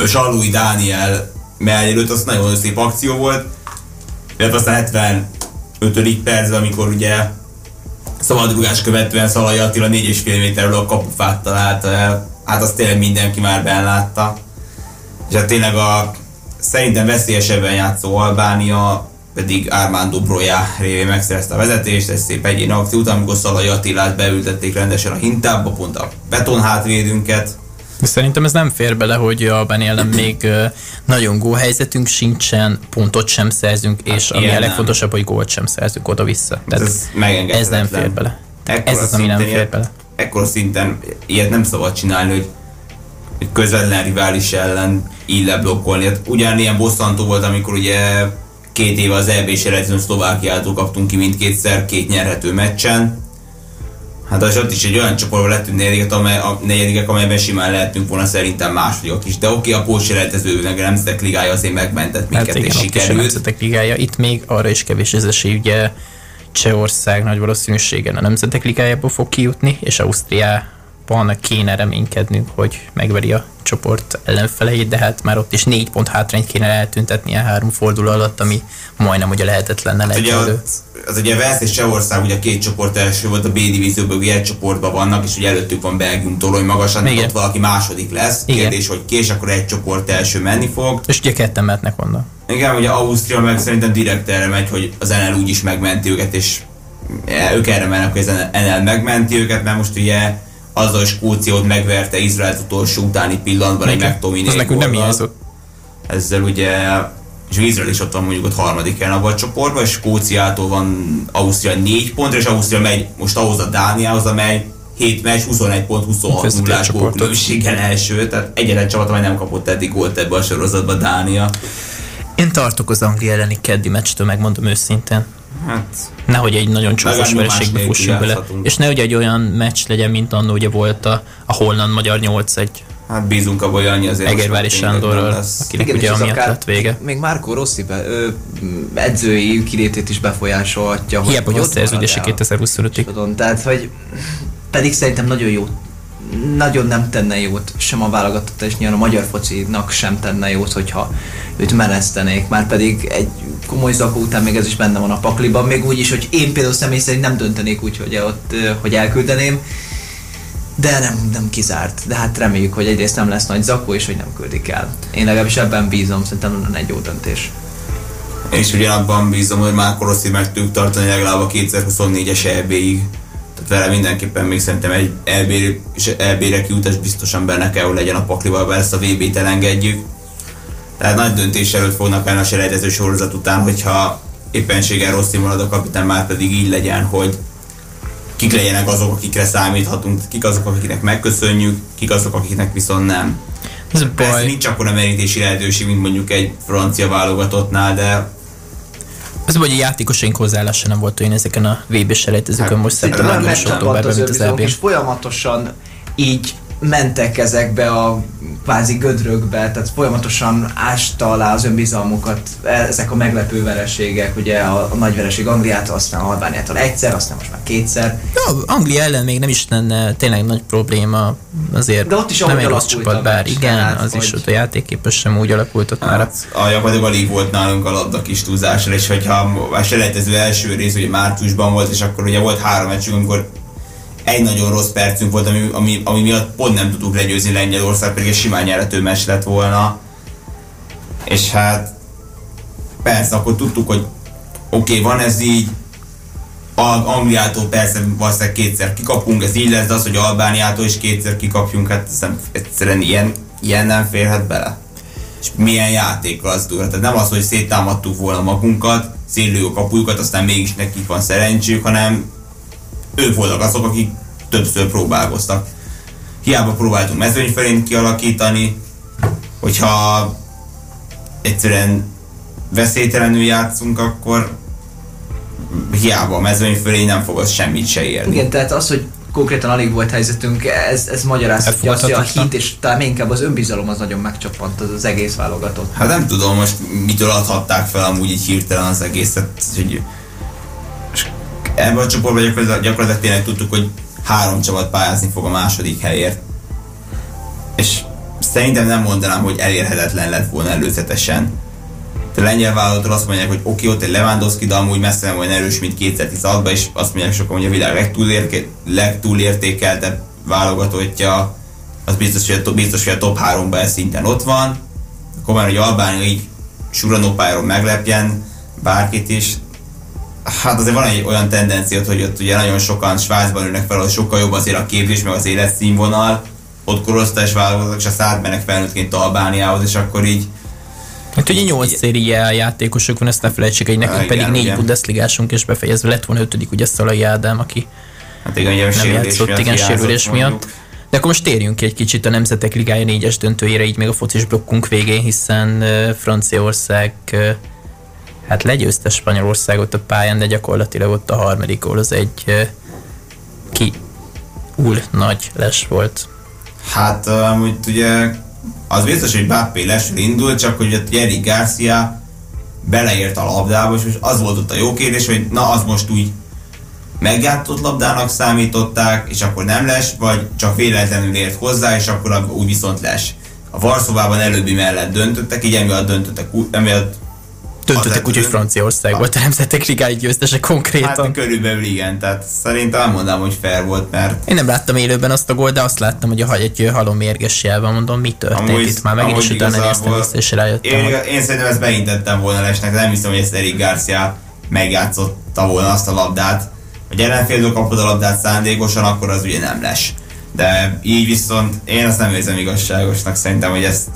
Zsalúi Dániel mellé lőtt, az nagyon szép akció volt, illetve aztán 75. percben, amikor ugye szabadrugás követően Szalai Attila 4,5 méterről a kapufát találta el. Hát azt tényleg mindenki már látta. És hát tényleg a szerintem veszélyesebben játszó Albánia pedig Armando Broja révén megszerezte a vezetést, ez szép egyéni akció után, amikor Szalai Attilát beültették rendesen a hintába, pont a betonhátvédünket, Szerintem ez nem fér bele, hogy Albánia ellen még nagyon góhelyzetünk sincsen, pontot sem szerzünk, hát és ami a legfontosabb, hogy gólt sem szerzünk oda-vissza. Tehát ez, ez nem fér bele. Ekkora ez az, ami nem fér bele. ekkora szinten ilyet nem szabad csinálni, hogy egy közvetlen rivális ellen így leblokkolni. Hát ugyanilyen bosszantó volt, amikor ugye két éve az EB-s Szlovákiától kaptunk ki mindkétszer, két nyerhető meccsen. Hát az ott is egy olyan csoportban lettünk negyedikek, amely, a negyedikek, amelyben simán lehetünk volna szerintem másodikak is. De oké, okay, a pótselejtező, meg a Nemzetek Ligája azért megmentett minket, hát igen, és sikerült. A Nemzetek Ligája, itt még arra is kevés az esély, ugye Csehország nagy valószínűséggel a Nemzetek Ligájából fog kijutni, és Ausztriá van kéne reménykednünk, hogy megveri a csoport ellenfeleit, de hát már ott is négy pont hátrányt kéne eltüntetni a három forduló alatt, ami majdnem ugye lehetetlenne hát ugye, az ugye Velsz és Csehország ugye két csoport első volt, a B divízióban ugye egy csoportban vannak, és ugye előttük van Belgium torony magasan, Igen. ott valaki második lesz. Igen. Kérdés, hogy kés, akkor egy csoport első menni fog. És ugye ketten mehetnek onnan. Igen, ugye Ausztria meg szerintem direkt erre megy, hogy az NL úgy is megmenti őket, és ők erre mennek, hogy az NL megmenti őket, mert most ugye azzal a Skócia ott megverte Izrael utolsó utáni pillanatban egy McTominay Az nekünk nem hiányzott. Ezzel ugye és Izrael is ott van mondjuk ott harmadik helyen abban a csoportban, és Skóciától van Ausztria 4 pontra, és Ausztria megy most ahhoz a Dániához, amely 7 meccs, 21 pont, 26 nullás gólkülönbséggel első, tehát egyetlen csapat, amely nem kapott eddig gólt ebbe a sorozatba Dánia. Én tartok az Anglia elleni keddi meccstől, megmondom őszintén. Hát, nehogy egy nagyon csúfos vereségbe fussunk bele. És nehogy egy olyan meccs legyen, mint annó ugye volt a, a holland-magyar 8-1. Hát bízunk a hogy annyi azért. Egervári Sándorral, akinek Igen, ugye amiatt lett vége. Még Márko Rossi be, ö, edzői kilétét is befolyásolhatja. Hiába, hogy ott szerződési 2025-ig. Tehát, hogy pedig szerintem nagyon jó nagyon nem tenne jót sem a válogatott, és nyilván a magyar focinak sem tenne jót, hogyha őt menesztenék, már pedig egy komoly zakó után még ez is benne van a pakliban, még úgy is, hogy én például személy szerint nem döntenék úgy, hogy, ott, hogy elküldeném, de nem, nem kizárt. De hát reméljük, hogy egyrészt nem lesz nagy zakó, és hogy nem küldik el. Én legalábbis ebben bízom, szerintem lenne egy jó döntés. Én is ugyanabban bízom, hogy már Koroszi meg tudjuk tartani legalább a 2024-es EB-ig. Vele mindenképpen még szerintem egy EB-re kiutás biztosan benne kell, hogy legyen a paklival, mert ezt a VB-t elengedjük. Tehát nagy döntés előtt fognak állni a selejtező sorozat után, hogyha éppenséggel rossz marad a kapitán, már pedig így legyen, hogy kik legyenek azok, akikre számíthatunk, kik azok, akiknek megköszönjük, kik azok, akiknek viszont nem. Ez Persze baj. nincs akkor a merítési lehetőség, mint mondjuk egy francia válogatottnál, de az hogy a játékosaink hozzáállása nem volt olyan ezeken a VB selejtezőkön hát, most szeptemberben és októberben, mint az EB. És folyamatosan így mentek ezekbe a kvázi gödrökbe, tehát folyamatosan ásta alá az önbizalmukat ezek a meglepő vereségek, ugye a, a nagy vereség Angliától, aztán Albániától egyszer, aztán most már kétszer. Ja, Anglia ellen még nem is lenne tényleg nagy probléma, azért De ott is nem egy rossz csapat, bár igen, hát, az is ott a játékképes sem úgy alakult ott hát, már. A volt nálunk a labda kis túlzásra, és hogyha a selejtező első rész ugye márciusban volt, és akkor ugye volt három meccsünk, amikor egy nagyon rossz percünk volt, ami, ami, ami miatt pont nem tudtuk legyőzni Lengyelország, pedig egy simán nyerhető meccs lett volna. És hát persze, akkor tudtuk, hogy oké, okay, van ez így, Angliától persze valószínűleg kétszer kikapunk, ez így lesz, de az, hogy Albániától is kétszer kikapjunk, hát hiszem, egyszerűen ilyen, ilyen nem férhet bele. És milyen játék az túl. Tehát nem az, hogy széttámadtuk volna magunkat, szélő a kapujukat, aztán mégis nekik van szerencsük, hanem ők voltak azok, akik többször próbálkoztak. Hiába próbáltunk mezőnyfelényt kialakítani, hogyha egyszerűen veszélytelenül játszunk, akkor hiába a mezőny fölé nem fog az semmit se érni. Igen, tehát az, hogy konkrétan alig volt helyzetünk, ez, ez magyarázhatja azt, hogy a hit és talán inkább az önbizalom az nagyon megcsapant az, az egész válogatott. Hát nem tudom most mitől adhatták fel amúgy így hirtelen az egészet, hogy ebben a csoportban gyakorlatilag, gyakorlatilag tényleg tudtuk, hogy három csapat pályázni fog a második helyért. És szerintem nem mondanám, hogy elérhetetlen lett volna előzetesen. A lengyel vállalattól azt mondják, hogy oké, ott egy Lewandowski, de amúgy messze nem olyan erős, mint 2016-ban, és azt mondják sokan, hogy a világ legtúlérke, legtúlértékeltebb válogatottja, az biztos, hogy a, biztos, hogy a top 3-ban ez szinten ott van. Már, hogy Albánia így suranópályáról meglepjen bárkit is, hát azért van egy olyan tendencia, hogy ott ugye nagyon sokan Svájcban ülnek fel, hogy sokkal jobb azért a képzés, meg az életszínvonal, ott korosztályos válogatók, és a mennek felnőttként Albániához, és akkor így Hát ugye 8 széria játékosok van, ezt ne felejtsék, hogy nekünk pedig négy Bundesligásunk és befejezve lett volna ötödik, ugye Szalai Ádám, aki Hát igen, nem játszott, miatt igen, sérülés miatt. De akkor most térjünk ki egy kicsit a Nemzetek Ligája négyes döntőjére, így még a focis blokkunk végén, hiszen Franciaország hát legyőzte Spanyolországot a pályán, de gyakorlatilag ott a harmadik gól az egy ki úl nagy les volt. Hát amúgy ugye az biztos, hogy Bappé lesről indult, csak hogy ott Jerry Garcia beleért a labdába, és az volt ott a jó kérdés, hogy na az most úgy megjátszott labdának számították, és akkor nem les, vagy csak véletlenül ért hozzá, és akkor úgy viszont les. A Varszóvában előbbi mellett döntöttek, így emiatt döntöttek, emiatt Döntöttek úgy, hogy Franciaország volt a Nemzetek Ligája győztese konkrétan. Hát körülbelül igen, tehát szerintem nem mondom, hogy fair volt, mert... Én nem láttam élőben azt a gólt, de azt láttam, hogy a egy halom mérges jelben mondom, mi történt amúgy, itt már megint, és utána néztem vissza, és rájöttem. Én, hogy... én szerintem ezt beintettem volna lesnek, nem hiszem, hogy ezt Eric Garcia megjátszotta volna azt a labdát. Hogy ellenfélről kapod a labdát szándékosan, akkor az ugye nem les. De így viszont én azt nem érzem igazságosnak, szerintem, hogy ezt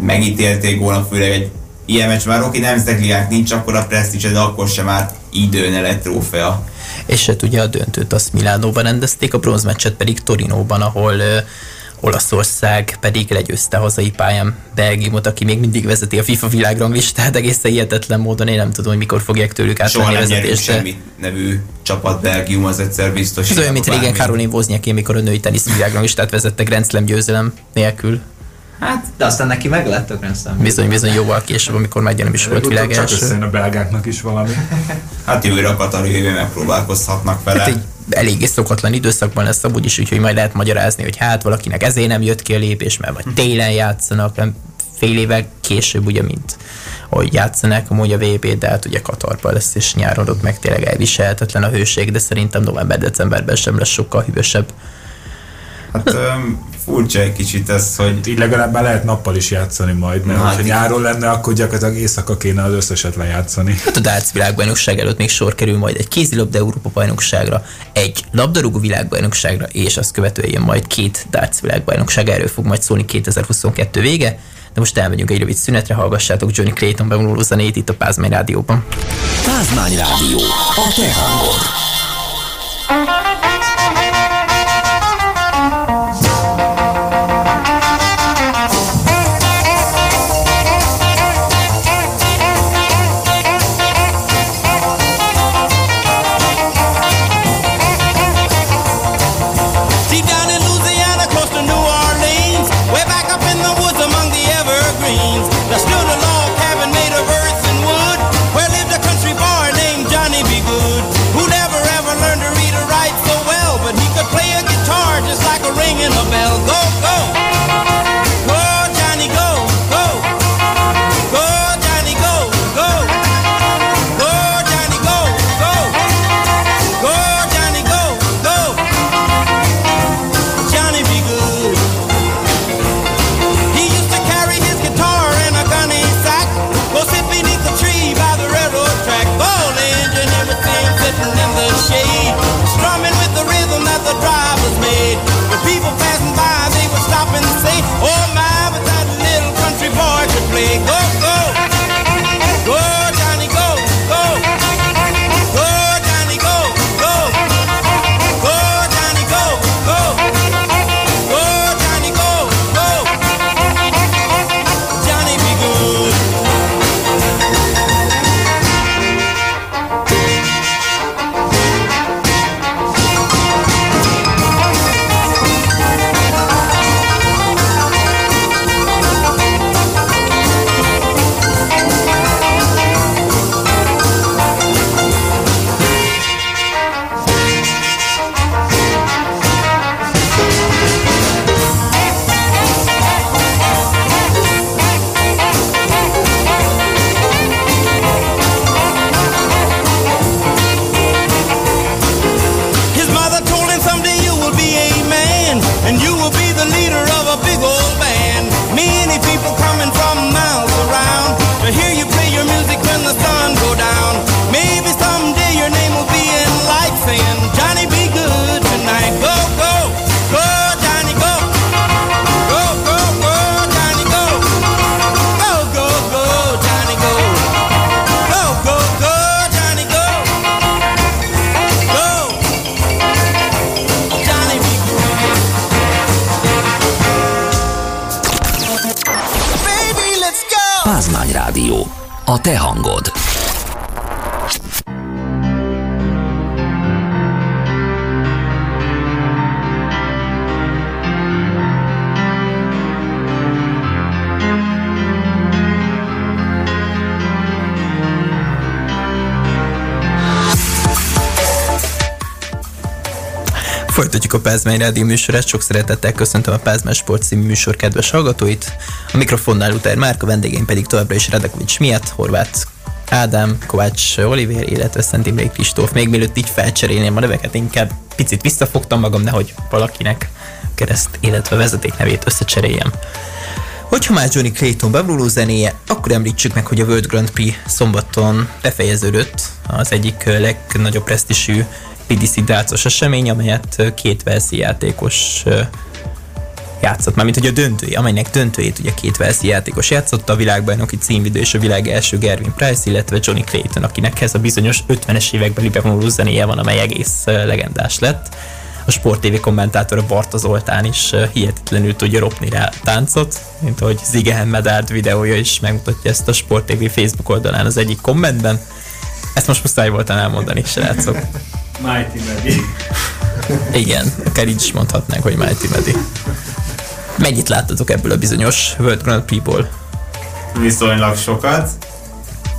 megítélték volna, főleg egy ilyen meccs már oké, nemzetliák nincs akkor a presztízse, de akkor sem már időn el egy trófea. És hát ugye a döntőt azt Milánóban rendezték, a bronzmeccset pedig Torinóban, ahol uh, Olaszország pedig legyőzte hazai pályán Belgiumot, aki még mindig vezeti a FIFA világranglistát, egészen hihetetlen módon, én nem tudom, hogy mikor fogják tőlük átvenni a vezetést. Soha nem nevű csapat Belgium, az egyszer biztos. Ez olyan, mint régen Karolin Wozniaké, mikor a női tenisz világranglistát vezette Grand Slam győzelem nélkül. Hát, de aztán neki meg lett a Grand Slam. Bizony, bizony jóval később, amikor már nem is volt világ Csak összejön a belgáknak is valami. hát jövőre a Katar jövő megpróbálkozhatnak vele. Hát egy eléggé szokatlan időszakban lesz abúgy is, úgyhogy majd lehet magyarázni, hogy hát valakinek ezért nem jött ki a lépés, mert vagy télen játszanak, nem fél évvel később, ugye, mint hogy játszanak amúgy a VB, de hát ugye Katarban lesz, és nyáron ott meg tényleg elviselhetetlen a hőség, de szerintem november-decemberben sem lesz sokkal hűvösebb. Hát furcsa egy kicsit ez, hogy... Így legalább már lehet nappal is játszani majd, mert hát ha nyáron lenne, akkor gyakorlatilag éjszaka kéne az összeset lejátszani. Hát a darts világbajnokság előtt még sor kerül majd egy kézilabda Európa bajnokságra, egy labdarúgó világbajnokságra, és azt követően majd két darts világbajnokság, erről fog majd szólni 2022 vége, de most elmegyünk egy rövid szünetre, hallgassátok Johnny Clayton bevonuló zenét itt a Pázmány Rádióban. Pázmány Rádió, a te hangod. A Pázmány Rádió műsorát, sok szeretettel köszöntöm a Pázmány Sport című műsor kedves hallgatóit. A mikrofonnál Utár Márka, vendégeim pedig továbbra is Radakovics miatt, Horváth Ádám, Kovács Oliver, illetve Szent Imré Kristóf. Még mielőtt így felcserélném a neveket, inkább picit visszafogtam magam, nehogy valakinek kereszt, illetve vezeték nevét összecseréljem. Hogyha már Johnny Clayton bevonuló zenéje, akkor említsük meg, hogy a World Grand Prix szombaton befejeződött, az egyik legnagyobb presztisű Dátszos esemény, amelyet két Velszi játékos játszott, mármint hogy a döntője, amelynek döntőjét ugye két Velszi játékos játszott, a világbajnoki címvidő és a világ első Gervin Price, illetve Johnny Clayton, akinek ez a bizonyos 50-es évekbeli bevonuló zenéje van, amely egész legendás lett. A Sport TV kommentátora Barta Zoltán is hihetetlenül tudja ropni rá táncot, mint ahogy Zigehen Medárd videója is megmutatja ezt a Sport TV Facebook oldalán az egyik kommentben. Ezt most muszáj voltam elmondani, srácok. Mighty Medi. Igen, akár így is mondhatnánk, hogy Mighty Medi. Mennyit láttatok ebből a bizonyos World Grand Prix-ból? Viszonylag sokat.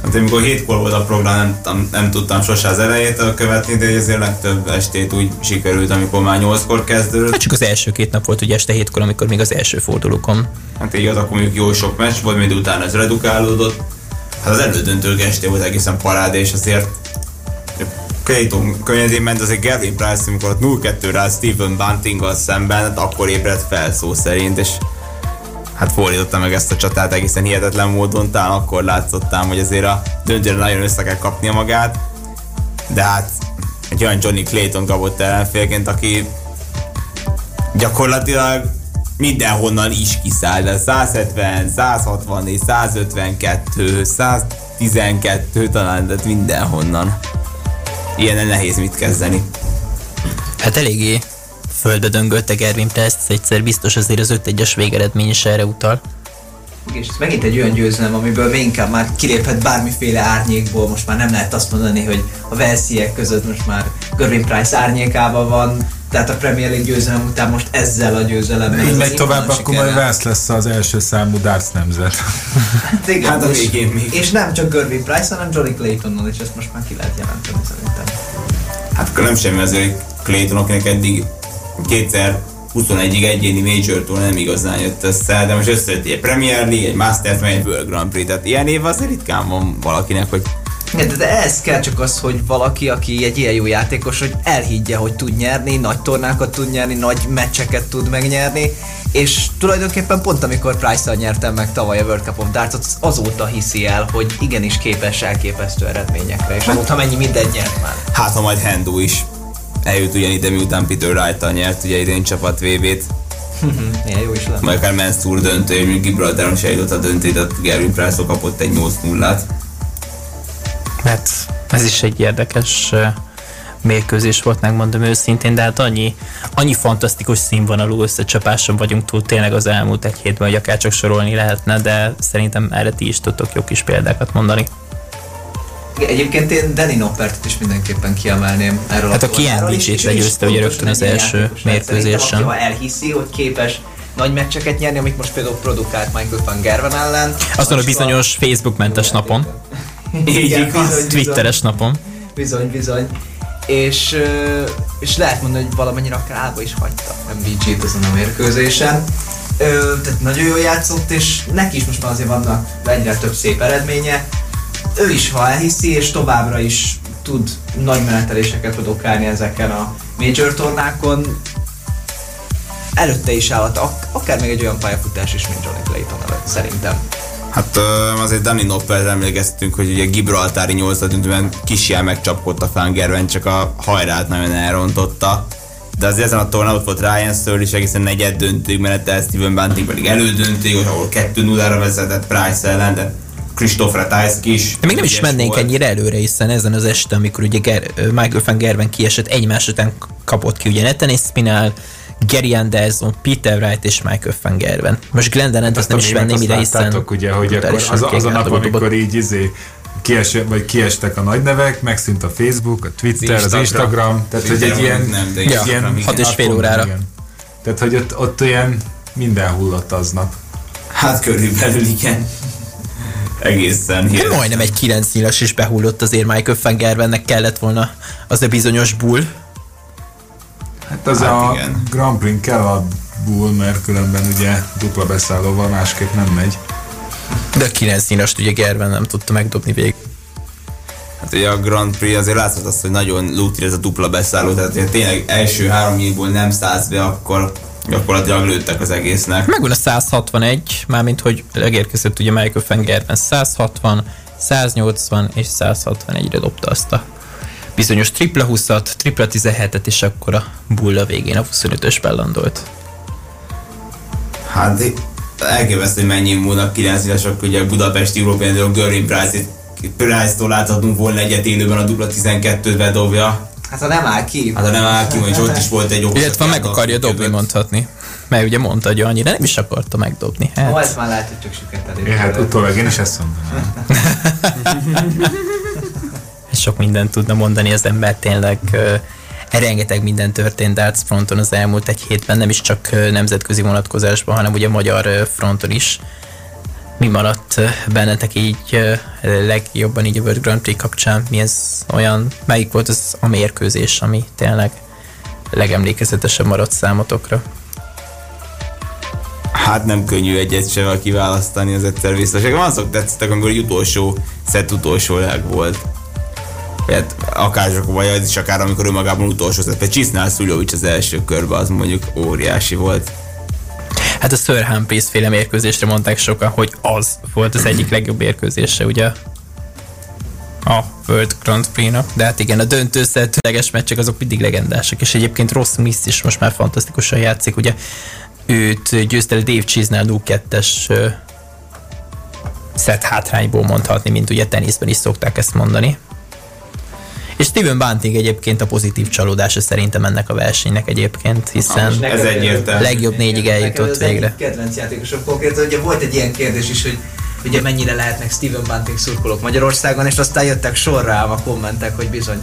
Hát amikor hétkor volt a program, nem, nem, nem tudtam sose az elejétől követni, de azért legtöbb estét úgy sikerült, amikor már nyolckor kezdődött. Hát csak az első két nap volt ugye este hétkor, amikor még az első fordulókon. Hát igaz, akkor mondjuk jó sok meccs volt, majd utána ez redukálódott. Hát az elődöntő este volt egészen parád, és azért Clayton könnyedén ment, azért Gavin Price, amikor ott 0-2 rá Stephen Buntinggal szemben, hát akkor ébredt fel szó szerint, és hát fordította meg ezt a csatát egészen hihetetlen módon, talán akkor látszottam, hogy azért a döntőre nagyon össze kell kapnia magát, de hát egy olyan Johnny Clayton kapott ellenfélként, aki gyakorlatilag mindenhonnan is kiszáll, de 170, 164, 152, 112 talán, de mindenhonnan ilyen nehéz mit kezdeni. Hát eléggé földbe döngölte Gervin Price, egyszer biztos azért az 5-1-es végeredmény is erre utal. És ez megint egy olyan győzelem, amiből még inkább már kiléphet bármiféle árnyékból, most már nem lehet azt mondani, hogy a Velsziek között most már Gervin Price árnyékában van, tehát a Premier League győzelem után most ezzel a győzelemmel. Így megy tovább, akkor majd Velsz lesz az első számú darts nemzet. hát igen, hát a végén még. És nem csak Gervin Price, hanem Johnny Claytonnal, és ezt most már ki lehet jelenteni szerintem. Hát akkor nem semmi azért Clayton, akinek eddig kétszer 21-ig egyéni Major Tour nem igazán jött össze, de most összejött egy Premier League, egy Masters, meg egy World Grand Prix, tehát ilyen év azért ritkán van valakinek, hogy de, de ez kell csak az, hogy valaki, aki egy ilyen jó játékos, hogy elhiggye, hogy tud nyerni, nagy tornákat tud nyerni, nagy meccseket tud megnyerni, és tulajdonképpen pont amikor Price-szal nyertem meg tavaly a World Cup of Darts, azóta hiszi el, hogy igenis képes elképesztő eredményekre, és azóta mennyi mindent nyert már. Hát ha majd Hendo is eljut ugyanide, miután Peter wright nyert ugye idén csapat VB-t. Milyen jó is lenne. Majd akár Mansur döntő, hogy Gibraltaron se jutott a döntő, de Gary Price kapott egy 8 0 Hát ez is egy érdekes mérkőzés volt, megmondom őszintén, de hát annyi, annyi fantasztikus színvonalú összecsapáson vagyunk túl tényleg az elmúlt egy hétben, hogy akár csak sorolni lehetne, de szerintem erre ti is tudtok jó kis példákat mondani. Egyébként én Danny Noppert is mindenképpen kiemelném erről hát a, kiemlítést legyőzte ugye rögtön az első mérkőzésen. Ha elhiszi, hogy képes nagy meccseket nyerni, amit most például produkált Michael van Gerven ellen. Azon a bizonyos Facebook mentes napon. Így Igen, bizony, Twitteres bizony. napon. Bizony, bizony. És, és lehet mondani, hogy valamennyire akár állba is hagyta MVG-t azon a mérkőzésen. Ö, tehát nagyon jól játszott, és neki is most már azért vannak egyre több szép eredménye. Ő is, ha elhiszi, és továbbra is tud nagy meneteléseket produkálni ezeken a major tornákon, előtte is állhat, akár még egy olyan pályafutás is, mint Johnny Clayton előtt, szerintem. Hát azért Dani Noppel emlékeztünk, hogy ugye Gibraltári 8 döntőben kisjel megcsapkodta Fangerben, csak a hajrát nagyon elrontotta. De azért ezen a tornán ott volt Ryan Searle is egészen negyed döntőig menetelt, Steven Bunting pedig elődöntőig, ahol 2-0-ra vezetett Price ellen, de Kristóf Ratajski is. De még nem is mennénk volt. ennyire előre, hiszen ezen az este, amikor ugye Ger- Michael van Gerben kiesett, egy után kapott ki ugye Neten és Spinal, Gary Anderson, Peter Wright és Michael van Gerwen. Most Glendon azt nem is venném ide, hiszen... ugye, hogy akkor az, az a nap, amikor így izé, kies, vagy kiestek a nagy nevek, megszűnt a Facebook, a Twitter, az Instagram, az Instagram tehát hogy egy ilyen, nem, de ja, ilyen hat és fél órára. Igen. Tehát, hogy ott, ott olyan minden hullott aznap. Hát körülbelül igen. Egészen hihetetlen. Majdnem egy 9 nyilas is behullott azért Michael Fangerbennek kellett volna az a bizonyos bull. Hát az hát a igen. Grand Prix kell a bull, mert különben ugye dupla beszállóval másképp nem megy. De a 9 nyilast ugye Gerben nem tudta megdobni végig. Hát ugye a Grand Prix azért látszott azt, hogy nagyon lúti ez a dupla beszálló, tehát hogy tényleg első három nyílból nem száz be, akkor gyakorlatilag lőttek az egésznek. Megvan a 161, mármint hogy legérkezett ugye Michael Fengerben 160, 180 és 161-re dobta azt a bizonyos tripla 20-at, tripla 17-et, és akkor a bulla végén a 25-ös landolt. Hát elképesztő, hogy mennyi múlnak 9 évesek, ugye Budapesti European Göring Price-t Price-tól láthatunk volna egyet élőben a dupla 12-t bedobja. Hát ha nem áll ki. Hát ha nem áll ki, és ott is volt egy okos. Illetve meg akarja dobni, mondhatni. Mert ugye mondta, hogy annyira nem is akarta megdobni. Hát. Ó, ezt már lehet, hogy csak süket elég. Hát utólag én is ezt mondanám. Sok mindent tudna mondani az ember tényleg rengeteg minden történt darts fronton az elmúlt egy hétben, nem is csak nemzetközi vonatkozásban, hanem ugye magyar fronton is. Mi maradt bennetek így legjobban így a World Grand Prix kapcsán? Mi ez olyan, melyik volt az a mérkőzés, ami tényleg legemlékezetesebb maradt számotokra? Hát nem könnyű egyet sem kiválasztani az egyszer biztos. Nekem azok tetszettek, amikor egy utolsó, szett utolsó leg volt hát akár csak, vagy az is akár amikor önmagában utolsó, tehát Csisznál Szuljovics az első körben, az mondjuk óriási volt. Hát a Sir Humphries féle mérkőzésre mondták sokan, hogy az volt az egyik legjobb mérkőzése, ugye a World Grand Prix-nak. De hát igen, a döntőszertőleges meccsek azok mindig legendásak, és egyébként Ross Smith is most már fantasztikusan játszik, ugye őt győzte Dave Chisnell 0-2-es szett hátrányból mondhatni, mint ugye teniszben is szokták ezt mondani. És Steven Bunting egyébként a pozitív csalódása szerintem ennek a versenynek egyébként, hiszen ah, ez egyértelmű. legjobb négyig eljutott végre. kedvenc játékosok konkrétan, ugye volt egy ilyen kérdés is, hogy ugye mennyire lehetnek Steven Bunting szurkolók Magyarországon, és aztán jöttek sorra a kommentek, hogy bizony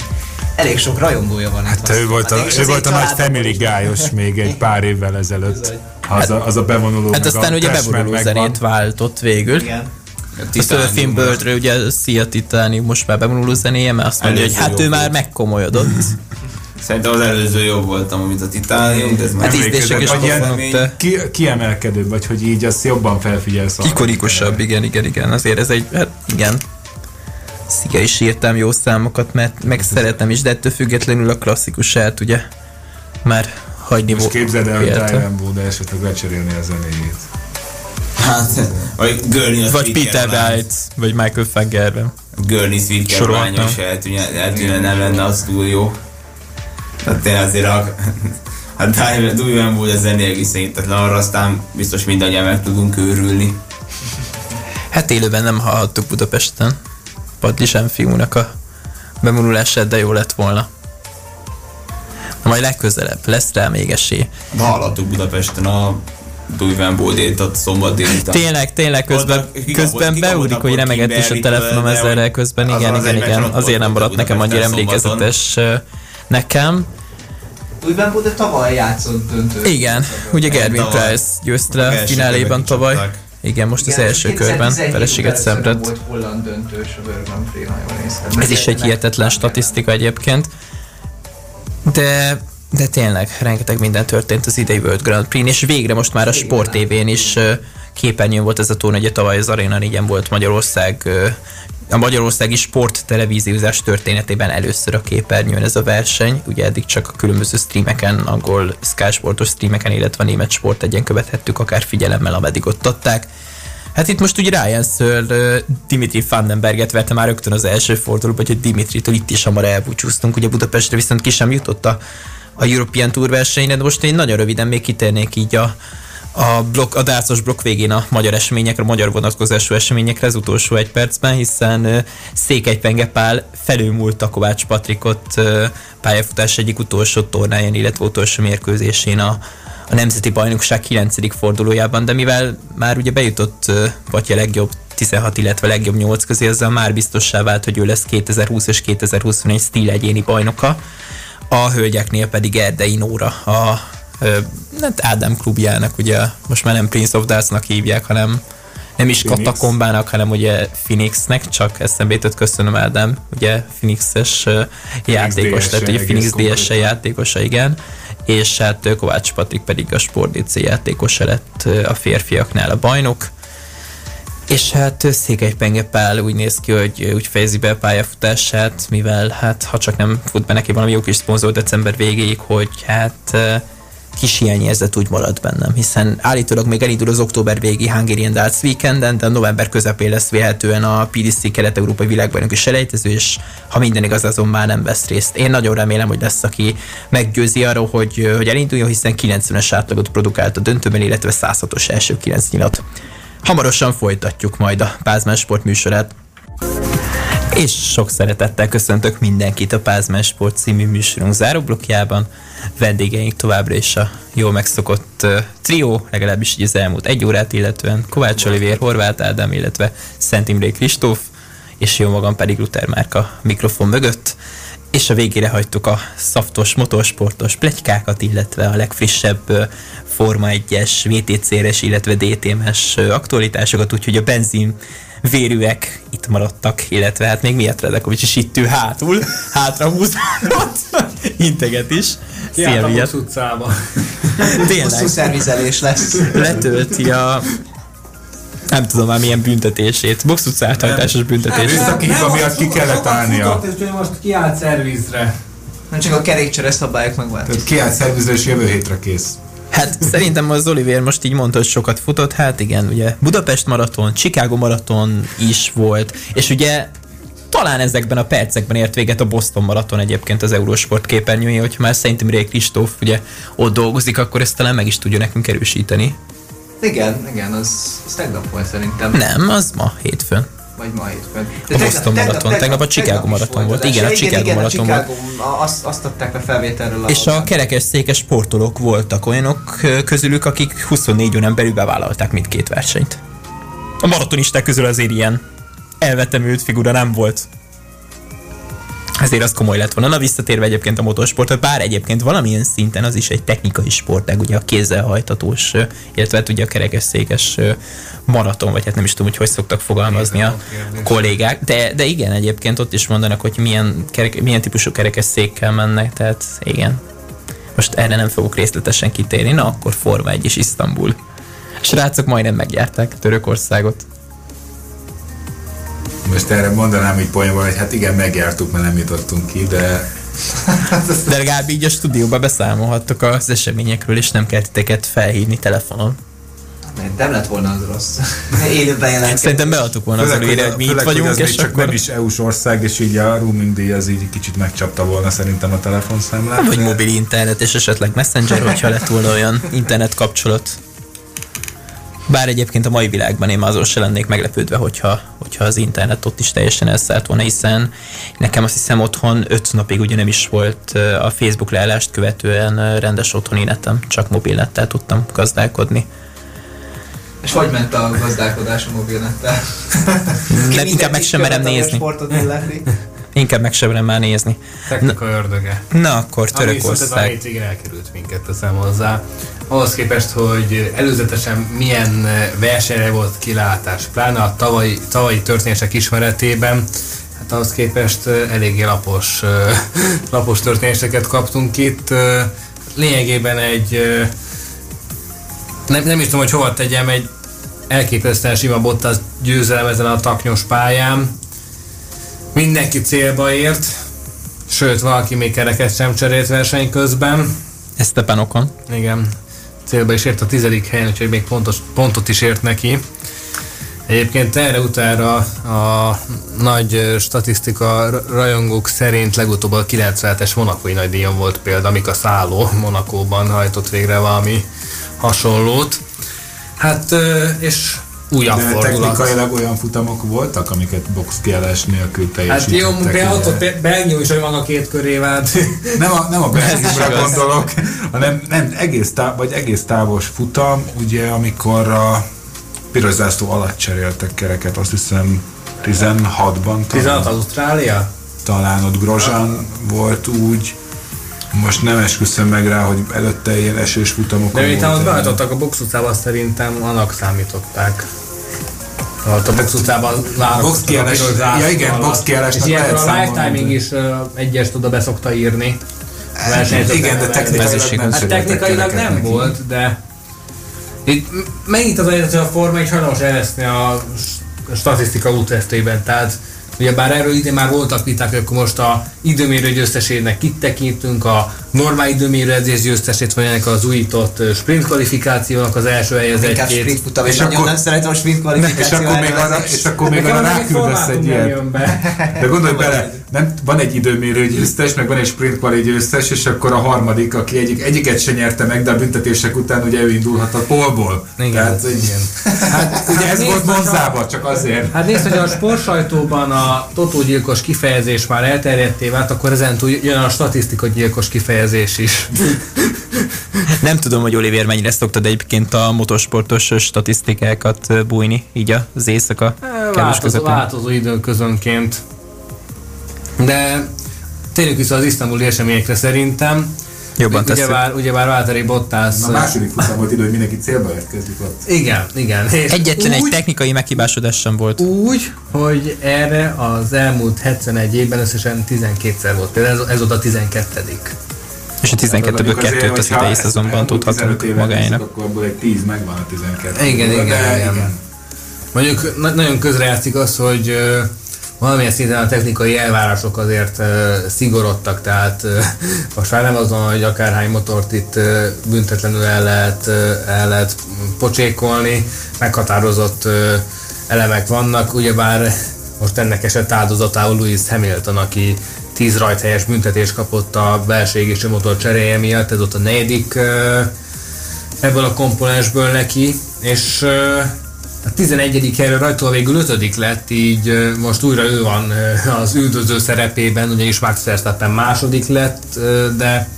elég sok rajongója van. Hát ő volt a, ő volt a nagy Family guy még egy pár évvel ezelőtt. Az a, az a bevonuló. Hát aztán ugye bevonuló zenét váltott végül. Igen a Surfing Birdről ugye Szia Titanic most már bevonuló zenéje, mert azt mondja, hogy hát ő már megkomolyodott. Szerintem az előző jobb voltam, mint a Titanium, de ez már hát ízlések is te. Ki, kiemelkedőbb, vagy hogy így azt jobban felfigyelsz. Ikonikusabb, igen, igen, igen. Azért ez egy, hát igen. Sziga is írtam jó számokat, mert meg szeretem is, de ettől függetlenül a klasszikusát ugye már hagyni volt. Most képzeld el, hogy Bode esetleg lecserélni a zenéjét. Hát, vagy Gurney Vagy Peter Wright, vagy Michael Fagerben. Sweet Caroline is eltűnne, eltűnne, nem lenne az túl jó. Tehát tényleg azért a, hát Dújban volt ez ennél viszonyítatlan, arra aztán biztos mindannyian meg tudunk őrülni. Hát élőben nem hallhattuk Budapesten. Padlisán fiúnak a bemululását, de jó lett volna. Na majd legközelebb, lesz rá még esély. De hallhattuk Budapesten a Dújván Bódét a szombat délután. Tényleg, tényleg, közben, közben beúrik, hogy remegett is a telefonom ezzel közben, igen, igen, igen, azért nem maradt nekem annyira emlékezetes nekem. Dújván Bódé tavaly játszott döntő. Igen, ugye Gervin Price győzte a fináléban tavaly. Igen, most Igen, az első körben feleséget szenvedett. Volt holland döntős a World Ez is egy hihetetlen statisztika egyébként. De de tényleg, rengeteg minden történt az idei World Grand Prix-n, és végre most már a Sport TV-n is képernyőn volt ez a torna, ugye tavaly az Arena 4 volt Magyarország a magyarországi sport televíziózás történetében először a képernyőn ez a verseny. Ugye eddig csak a különböző streameken, angol Sky Sportos streameken, illetve a német sport egyen követhettük, akár figyelemmel, ameddig ott adták. Hát itt most ugye Ryan Searle Dimitri Vandenberget verte már rögtön az első fordulóban, hogy Dimitritől itt is hamar elbúcsúztunk. Ugye Budapestre viszont ki sem jutott a a European Tour versenyre, de most én nagyon röviden még kitérnék így a, a, blokk, a dárcos blokk végén a magyar eseményekre, a magyar vonatkozású eseményekre az utolsó egy percben, hiszen uh, Székely Penge Pál felülmúlta Kovács Patrikot pályafutás egyik utolsó tornáján, illetve utolsó mérkőzésén a, a Nemzeti Bajnokság 9. fordulójában, de mivel már ugye bejutott Patya legjobb 16, illetve legjobb 8 közé, azzal már biztossá vált, hogy ő lesz 2020 és 2021 stíl egyéni bajnoka. A hölgyeknél pedig Erdei Nóra, a hát Ádám klubjának, ugye most már nem Prince of Darts-nak hívják, hanem nem is Phoenix. katakombának, hanem ugye Phoenixnek, csak eszembe jutott, köszönöm Ádám, ugye Phoenixes játékos, tehát ugye Phoenix ds játékosa, igen, és hát Kovács Patrik pedig a Sport DC játékosa lett a férfiaknál a bajnok, és hát Székely Penge Pál úgy néz ki, hogy úgy fejezi be a pályafutását, mivel hát ha csak nem fut be neki valami jó kis szponzor december végéig, hogy hát kis hiányérzet úgy marad bennem, hiszen állítólag még elindul az október végi Hungarian Darts Weekenden, de november közepén lesz véhetően a PDC kelet-európai világbajnoki selejtező, és ha minden igaz, azon már nem vesz részt. Én nagyon remélem, hogy lesz, aki meggyőzi arról, hogy, hogy elinduljon, hiszen 90-es átlagot produkált a döntőben, illetve 106-os első 9 nyilat. Hamarosan folytatjuk majd a Pázmán Sport műsorát. És sok szeretettel köszöntök mindenkit a Pázmán Sport című műsorunk záróblokjában. Vendégeink továbbra is a jól megszokott uh, trió, legalábbis így az elmúlt egy órát illetően Kovács Olivér, Horváth Ádám, illetve Szent Imré Kristóf, és jó magam pedig Luther Márka mikrofon mögött és a végére hagytuk a szaftos, motorsportos plegykákat, illetve a legfrissebb Forma 1-es, VTC-es, illetve DTM-es aktualitásokat, úgyhogy a benzin vérűek itt maradtak, illetve hát még miért Redekovics is itt ül hátul, hátra húzott, integet is. Szia, Miatt. utcába. Tényleg. Hosszú szervizelés lesz. Letölti a nem tudom már milyen büntetését. Box utca áthajtásos büntetését. Visszakihívva miatt ki kellett állnia. most kiállt szervizre. Nem csak a kerékcsere szabályok megváltoztak. Tehát kiállt szervizre és jövő hétre kész. Hát szerintem az Oliver most így mondta, hogy sokat futott, hát igen, ugye Budapest maraton, Chicago maraton is volt, és ugye talán ezekben a percekben ért véget a Boston maraton egyébként az Eurosport képernyője, hogyha már szerintem Ray Kristóf ugye ott dolgozik, akkor ezt talán meg is tudja nekünk erősíteni. Igen, igen, az, az tegnap volt szerintem. Nem, az ma hétfőn. Vagy ma hétfőn. De a Boston maraton, tegnap a Chicago maraton volt. Igen, a Chicago maraton volt. Azt, azt adták a felvételről. És a kerekes székes sportolók voltak olyanok közülük, akik 24 órán belül bevállalták mindkét versenyt. A maratonisták közül azért ilyen elvetemült figura nem volt ezért az komoly lett volna. Na visszatérve egyébként a motorsportot, bár egyébként valamilyen szinten az is egy technikai sportág, ugye a kézzel hajtatós, illetve hát ugye a kerekesszékes maraton, vagy hát nem is tudom, hogy hogy szoktak fogalmazni a kollégák, de, de igen, egyébként ott is mondanak, hogy milyen, kerek, milyen típusú kerekesszékkel mennek, tehát igen. Most erre nem fogok részletesen kitérni, na akkor Forma 1 és Isztambul. Srácok majdnem megjárták Törökországot. Most erre mondanám hogy poénban, hogy hát igen, megjártuk, mert nem jutottunk ki, de... De legalább így a stúdióba beszámolhattok az eseményekről, és nem kell titeket felhívni telefonon. Nem lett volna az rossz. Élőben jelentkezni. Szerintem beadtuk volna főleg, az előre, hogy mi itt vagyunk, hogy és csak akkor... nem is EU-s ország, és így a roaming díj az így kicsit megcsapta volna szerintem a telefonszámlát. Vagy mobil internet, és esetleg messenger, hogyha lett volna olyan internet kapcsolat. Bár egyébként a mai világban én azon se lennék meglepődve, hogyha, hogyha az internet ott is teljesen elszállt volna, hiszen nekem azt hiszem otthon öt napig ugye nem is volt a Facebook leállást követően rendes otthoni netem, csak mobilnettel tudtam gazdálkodni. És hogy ment a gazdálkodás a mobilnettel? Nem, inkább meg sem merem nézni. Inkább meg sem merem már nézni. Technika ördöge. Na akkor Törökország. Ami viszont ez a elkerült minket, teszem hozzá ahhoz képest, hogy előzetesen milyen versenyre volt kilátás, pláne a tavalyi, tavalyi történések ismeretében, hát ahhoz képest eléggé lapos, lapos történéseket kaptunk itt. Lényegében egy, nem, nem is tudom, hogy hova tegyem, egy elképesztően sima Bottas győzelem ezen a taknyos pályán. Mindenki célba ért, sőt, valaki még kereket sem cserélt verseny közben. Esteban Ocon. Igen célba is ért a tizedik helyen, úgyhogy még pontos, pontot is ért neki. Egyébként erre utána a nagy statisztika rajongók szerint legutóbb a 97-es Monakói nagydíjon volt példa, a szálló Monakóban hajtott végre valami hasonlót. Hát, és újabb De fordulat. technikailag olyan futamok voltak, amiket box kiállás nélkül teljesítettek. Hát jó, például ugye? ott Belgium is, hogy van a két körével. Nem a, nem a Belgiumra gondolok, hanem nem, egész, táv, vagy egész távos futam, ugye amikor a piros zászló alatt cseréltek kereket, azt hiszem 16-ban 16 talán, az Ausztrália? talán ott Grozsán volt úgy, most nem esküszöm meg rá, hogy előtte ilyen esős futamokon De miután ott volt. behajtottak a box utcába, szerintem annak számították. Ott a box utcában box kiállás- ja igen, box kiállásnak És ilyenkor a lifetiming is uh, egyest oda beszokta írni. Versenyzőknek Igen, de technikailag is nem. Hát technikailag nem volt, de itt megint az a hogy a Forma egy hajlamos elveszni a statisztika úttestében, tehát ugye bár erről idén már voltak viták, akkor most a időmérő győztesének kit tekintünk, a normál időmérő edzés győztesét, vagy ennek az újított sprint kvalifikációnak az első Inkább sprint helyezettjét. futam, És és nagyon akkor- nem szeretem a sprint És kvalifikáció akkor még arra, és akkor még arra ráküldesz egy ilyet. be. De gondolj bele, nem, van egy időmérő győztes, meg van egy sprint quali győztes, és akkor a harmadik, aki egyik, egyiket se nyerte meg, de a büntetések után ugye ő indulhat a polból. Igen, Tehát, igen. hát ugye ez nézd, volt Monzában, csak azért. Hát nézd, hogy a sportsajtóban a totógyilkos kifejezés már elterjedté vált, akkor ezentúl jön a statisztikagyilkos kifejezés is. Nem tudom, hogy Oliver mennyire szoktad egyébként a motorsportos statisztikákat bújni, így az éjszaka Változó, változó időközönként. De térjünk vissza az isztambuli eseményekre szerintem. Jobban Ugye tesszük. bár, ugye bár Válteri Bottas... Na, a második futam volt idő, hogy mindenki célba érkezik ott. Igen, igen. És Egyetlen egy úgy, technikai meghibásodás sem volt. úgy, hogy erre az elmúlt 71 évben összesen 12-szer volt. Például ez, ez volt a 12 És a 12-ből Mondjuk azért, kettőt az hogyha idei szezonban tudhatunk 15 évet magáénak. Akkor abból egy 10 megvan a 12. Igen, igen, De igen. Mondjuk na- nagyon közrejátszik az, hogy ö, valamilyen szinten a technikai elvárások azért ö, szigorodtak, tehát ö, most már nem az van, hogy akárhány motort itt ö, büntetlenül el lehet, ö, el lehet pocsékolni, meghatározott ö, elemek vannak, ugyebár most ennek esett áldozatául Lewis Hamilton, aki 10 rajthelyes büntetést kapott a belső égésű motor cseréje miatt, ez ott a negyedik ebből a komponensből neki, és a 11. helyről rajtól végül 5. lett, így most újra ő van az üldöző szerepében, ugyanis Max Verstappen második lett, de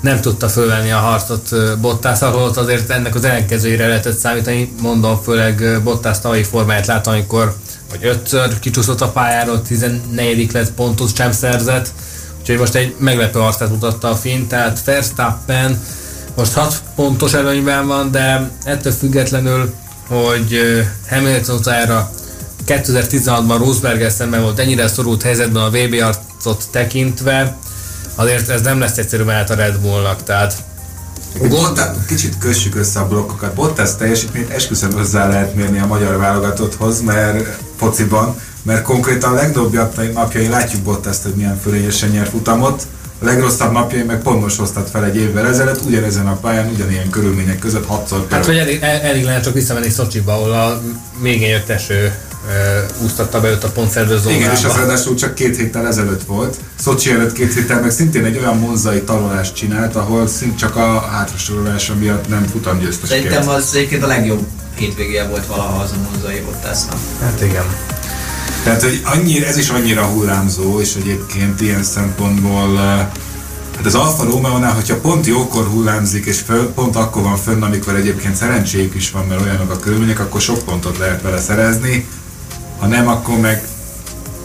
nem tudta fölvenni a harcot Bottas, ahol ott azért ennek az ellenkezőjére lehetett számítani, mondom, főleg Bottas tavalyi formáját látom, amikor vagy ötször kicsúszott a pályáról, 14. lett, pontot sem szerzett, úgyhogy most egy meglepő arcát mutatta a finn, tehát Verstappen most 6 pontos előnyben van, de ettől függetlenül, hogy Hamilton utára 2016-ban Rosberg szemben volt ennyire szorult helyzetben a VB arcot tekintve, azért ez nem lesz egyszerű menet a Red Bullnak, tehát Bottas, kicsit kössük össze a blokkokat. Bottas teljesítményt esküszöm hozzá lehet mérni a magyar válogatotthoz, mert fociban, mert konkrétan a legjobb napjain látjuk Bottaszt, hogy milyen fölényesen nyer futamot, a legrosszabb napjain meg pont most hoztad fel egy évvel ezelőtt, ugyanezen a pályán, ugyanilyen körülmények között hatszor hát hogy elég, el, elég lenne csak visszamenni Szocsiba, ahol a még jött eső úsztatta be őt a pontszerző. Igen, és az ráadásul csak két héttel ezelőtt volt. Szocsi előtt két héttel meg szintén egy olyan monzai talolást csinált, ahol szint csak a hátrasorolása miatt nem futamgyőztesként. Szerintem az egyébként a legjobb hétvégéje volt valaha az a Monzai Bottasnak. Hát igen. Tehát, hogy annyira, ez is annyira hullámzó, és egyébként ilyen szempontból Hát az Alfa Romeo-nál, hogyha pont jókor hullámzik, és föl, pont akkor van fönn, amikor egyébként szerencséjük is van, mert olyanok a körülmények, akkor sok pontot lehet vele szerezni. Ha nem, akkor meg...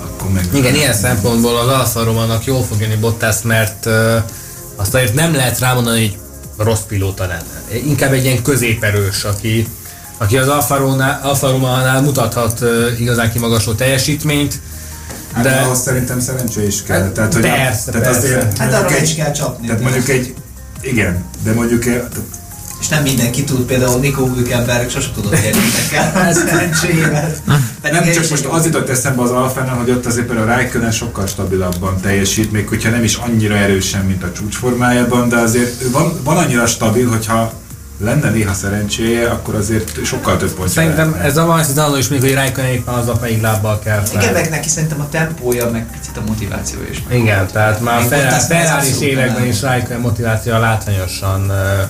Akkor meg Igen, ilyen szempontból az Alfa Romeo-nak jól fog jönni Bottas, mert uh, azt azért nem lehet rámondani, hogy rossz pilóta lenne. Inkább egy ilyen középerős, aki, aki az Alfa Romeo-nál mutathat uh, igazán kimagasló teljesítményt, Hát de- de ahhoz szerintem szerencse is kell. Hát tehát, hogy persze, tehát persze. azért Hát arra is egy, kell csapni. tehát mondjuk egy, igen, de mondjuk egy, tehát És nem mindenki tud, például Nico Hülkenberg sosem tudott érni nekkel, szerencséjével. Nem csak most az jutott eszembe az Alfánál, hogy ott azért például a Raikkonen sokkal stabilabban teljesít, még hogyha nem is annyira erősen, mint a csúcsformájában, de azért van, van annyira stabil, hogyha lenne néha szerencséje, akkor azért sokkal több pontja szerintem lehetne. ez a arról is még, hogy Raikkonen éppen az a melyik lábbal kell fel. Igen, meg neki szerintem a tempója, meg picit a motivációja is. Igen, tehát már Ferrari- években is Raikkonen motivációja látványosan ö,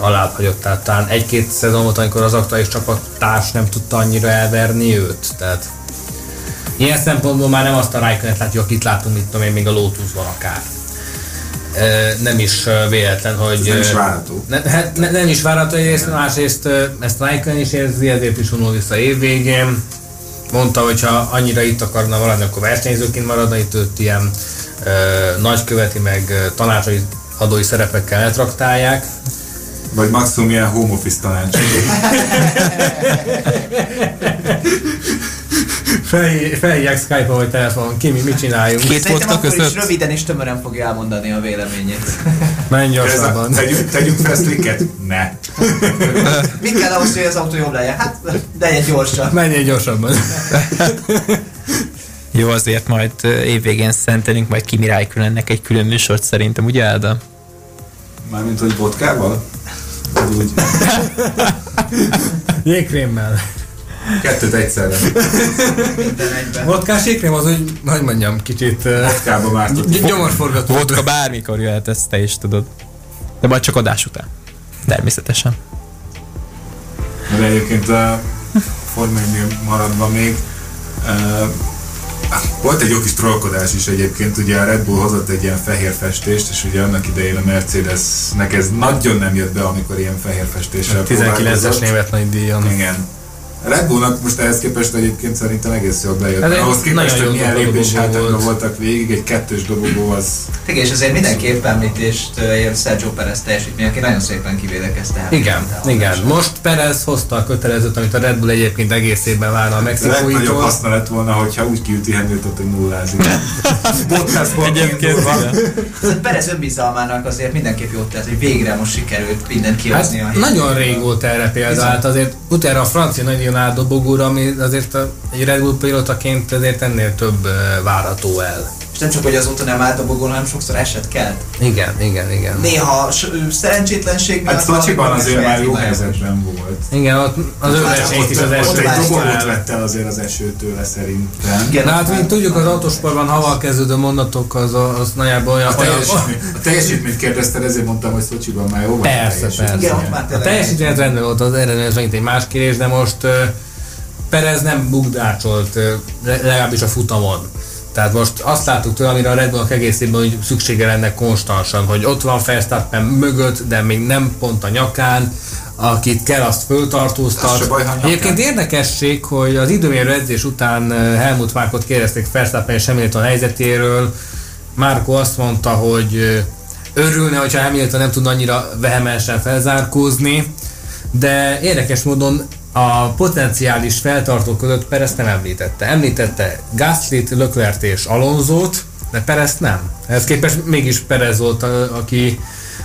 alá hagyott. Tehát talán egy-két szezon volt, amikor az aktuális csapattárs nem tudta annyira elverni őt. Tehát ilyen szempontból már nem azt a Raikkonet látjuk, akit látunk, mit tudom én, még a Lotusban akár. Nem is véletlen, hogy... Ez nem is várható. Ne, hát ne, nem is várható egyrészt, másrészt ezt Raikkonen is érzi, ezért is vonul vissza évvégén. Mondta, hogy ha annyira itt akarna maradni, akkor versenyzőként maradna, itt őt ilyen ö, nagyköveti, meg tanácsai adói szerepekkel eltraktálják. Vagy maximum ilyen home office tanács. Felhívják Skype-on vagy telefonon, Kimi, mit csináljunk? Két vodka között? is röviden és tömören fogja elmondani a véleményét. Menj gyorsabban. Tegyünk, tegyünk fesztliket? Ne. Mit kell ahhoz, hogy az autó jobb legyen? Hát legyen gyorsan. Menjél gyorsabban. Jó, azért majd évvégén szentelünk majd Kimi Räikkönennek egy külön műsort szerintem, ugye Áda? Mármint, hogy vodkával? Úgy. Jégkrémmel. Kettőt egyszerre. Vodkás jégkrém az, hogy, hogy mondjam, kicsit... Vodkába már Gyomorforgató. Vodka bármikor jöhet, ezt te is tudod. De majd csak adás után. Természetesen. De egyébként a Forma maradva még uh, volt egy jó kis trollkodás is egyébként, ugye a Red Bull hozott egy ilyen fehér festést, és ugye annak idején a Mercedesnek ez nagyon nem jött be, amikor ilyen fehér festéssel 19-es névet nagy díjon. Igen. Red Bullnak most ehhez képest egyébként szerintem egész jól bejött. Ez Ahhoz képest, hogy milyen lépés hátrányban voltak végig, egy kettős dobogó az... Igen, és azért mindenképp említést ér Sergio Perez teljesítmény, aki nagyon szépen kivédekezte. Igen, igen. Most Perez hozta a kötelezőt, amit a Red Bull egyébként egész évben várna a mexikóitól. Legnagyobb haszna lett volna, hogyha úgy kiüti Hamilton, hogy nullázik. Bottas Egyébként Perez önbizalmának azért mindenképp jót tett, hogy végre most sikerült mindent kihozni. Hát, nagyon rég volt erre példa, hát azért utána a francia nagy regionál dobogóra, ami azért egy Red Bull pilotaként azért ennél több várható el nem csak, hogy azóta nem állt a bogón, hanem sokszor esett kell. Igen, igen, igen. Néha szerencsétlenség miatt... Hát Szocsiban azért már jó helyzetben volt. Igen, ott az ő versenyt is az eső. Ott egy dobogót vett el azért az esőtől szerintem. Igen, Na, hát mint tudjuk, az autósportban haval kezdődő mondatok az, az nagyjából olyan... A teljesítményt, a teljesítményt kérdezted, ezért mondtam, hogy Szocsiban már jó volt Persze, persze. Igen, a teljesítmény rendben volt, az eredmény az megint egy más kérdés, de most Perez nem bugdácsolt, legalábbis a futamon. Tehát most azt láttuk tőle, amire a Red Bullnak egészében hogy szüksége lenne konstansan, hogy ott van Verstappen mögött, de még nem pont a nyakán, akit kell, azt föltartóztat. Egyébként érdekesség, hogy az időmérő edzés után eh, Helmut Márkot kérdezték Verstappen és Hamilton helyzetéről. Márko azt mondta, hogy eh, örülne, hogyha Hamilton nem tudna annyira vehemensen felzárkózni, de érdekes módon a potenciális feltartók között Perez nem említette. Említette Gaslyt, Leclerc és Alonzót, de Perez nem. Ehhez képest mégis Perez volt, aki,